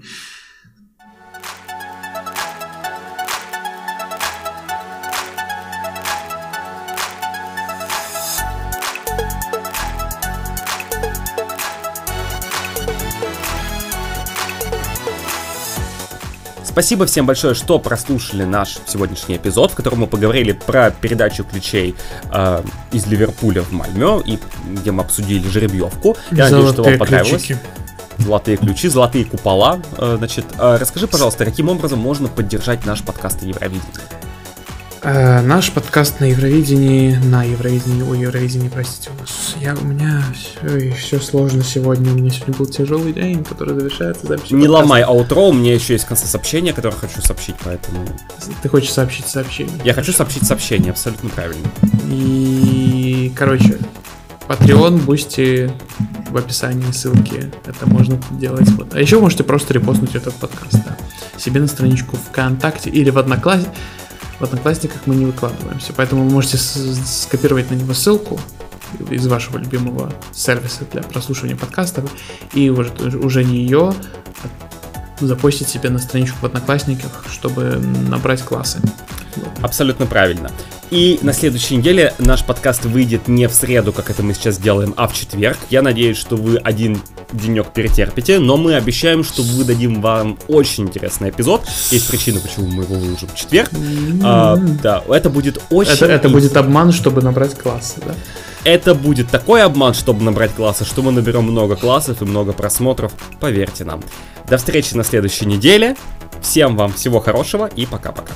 Спасибо всем большое, что прослушали наш сегодняшний эпизод, в котором мы поговорили про передачу ключей э, из Ливерпуля в Мальмё, и где мы обсудили жеребьевку. Я надеюсь, что вам понравилось. Ключики. Золотые ключи, золотые купола. Э, значит, э, расскажи, пожалуйста, каким образом можно поддержать наш подкаст Евровидение? Э, наш подкаст на Евровидении, на Евровидении, о Евровидении, простите, у нас, я, у меня все, все сложно сегодня, у меня сегодня был тяжелый день, который завершается записью Не подкаста. ломай аутро, у меня еще есть в конце сообщение, которое хочу сообщить, поэтому... Ты хочешь сообщить сообщение? Я хочу сообщить сообщение, абсолютно правильно. И, короче, Patreon, Boosty в описании ссылки. Это можно делать. Вот. А еще можете просто репостнуть этот подкаст. Да. Себе на страничку ВКонтакте или в Одноклассниках в Одноклассниках мы не выкладываемся, поэтому вы можете скопировать на него ссылку из вашего любимого сервиса для прослушивания подкастов и уже, уже не ее а запостить себе на страничку в Одноклассниках, чтобы набрать классы. Абсолютно правильно. И на следующей неделе наш подкаст выйдет не в среду, как это мы сейчас делаем, а в четверг. Я надеюсь, что вы один денек перетерпите, но мы обещаем, что выдадим вам очень интересный эпизод. Есть причина, почему мы его выложим в четверг. А, да, это будет очень... Это, это будет обман, чтобы набрать классы, да? Это будет такой обман, чтобы набрать классы, что мы наберем много классов и много просмотров, поверьте нам. До встречи на следующей неделе. Всем вам всего хорошего и пока-пока.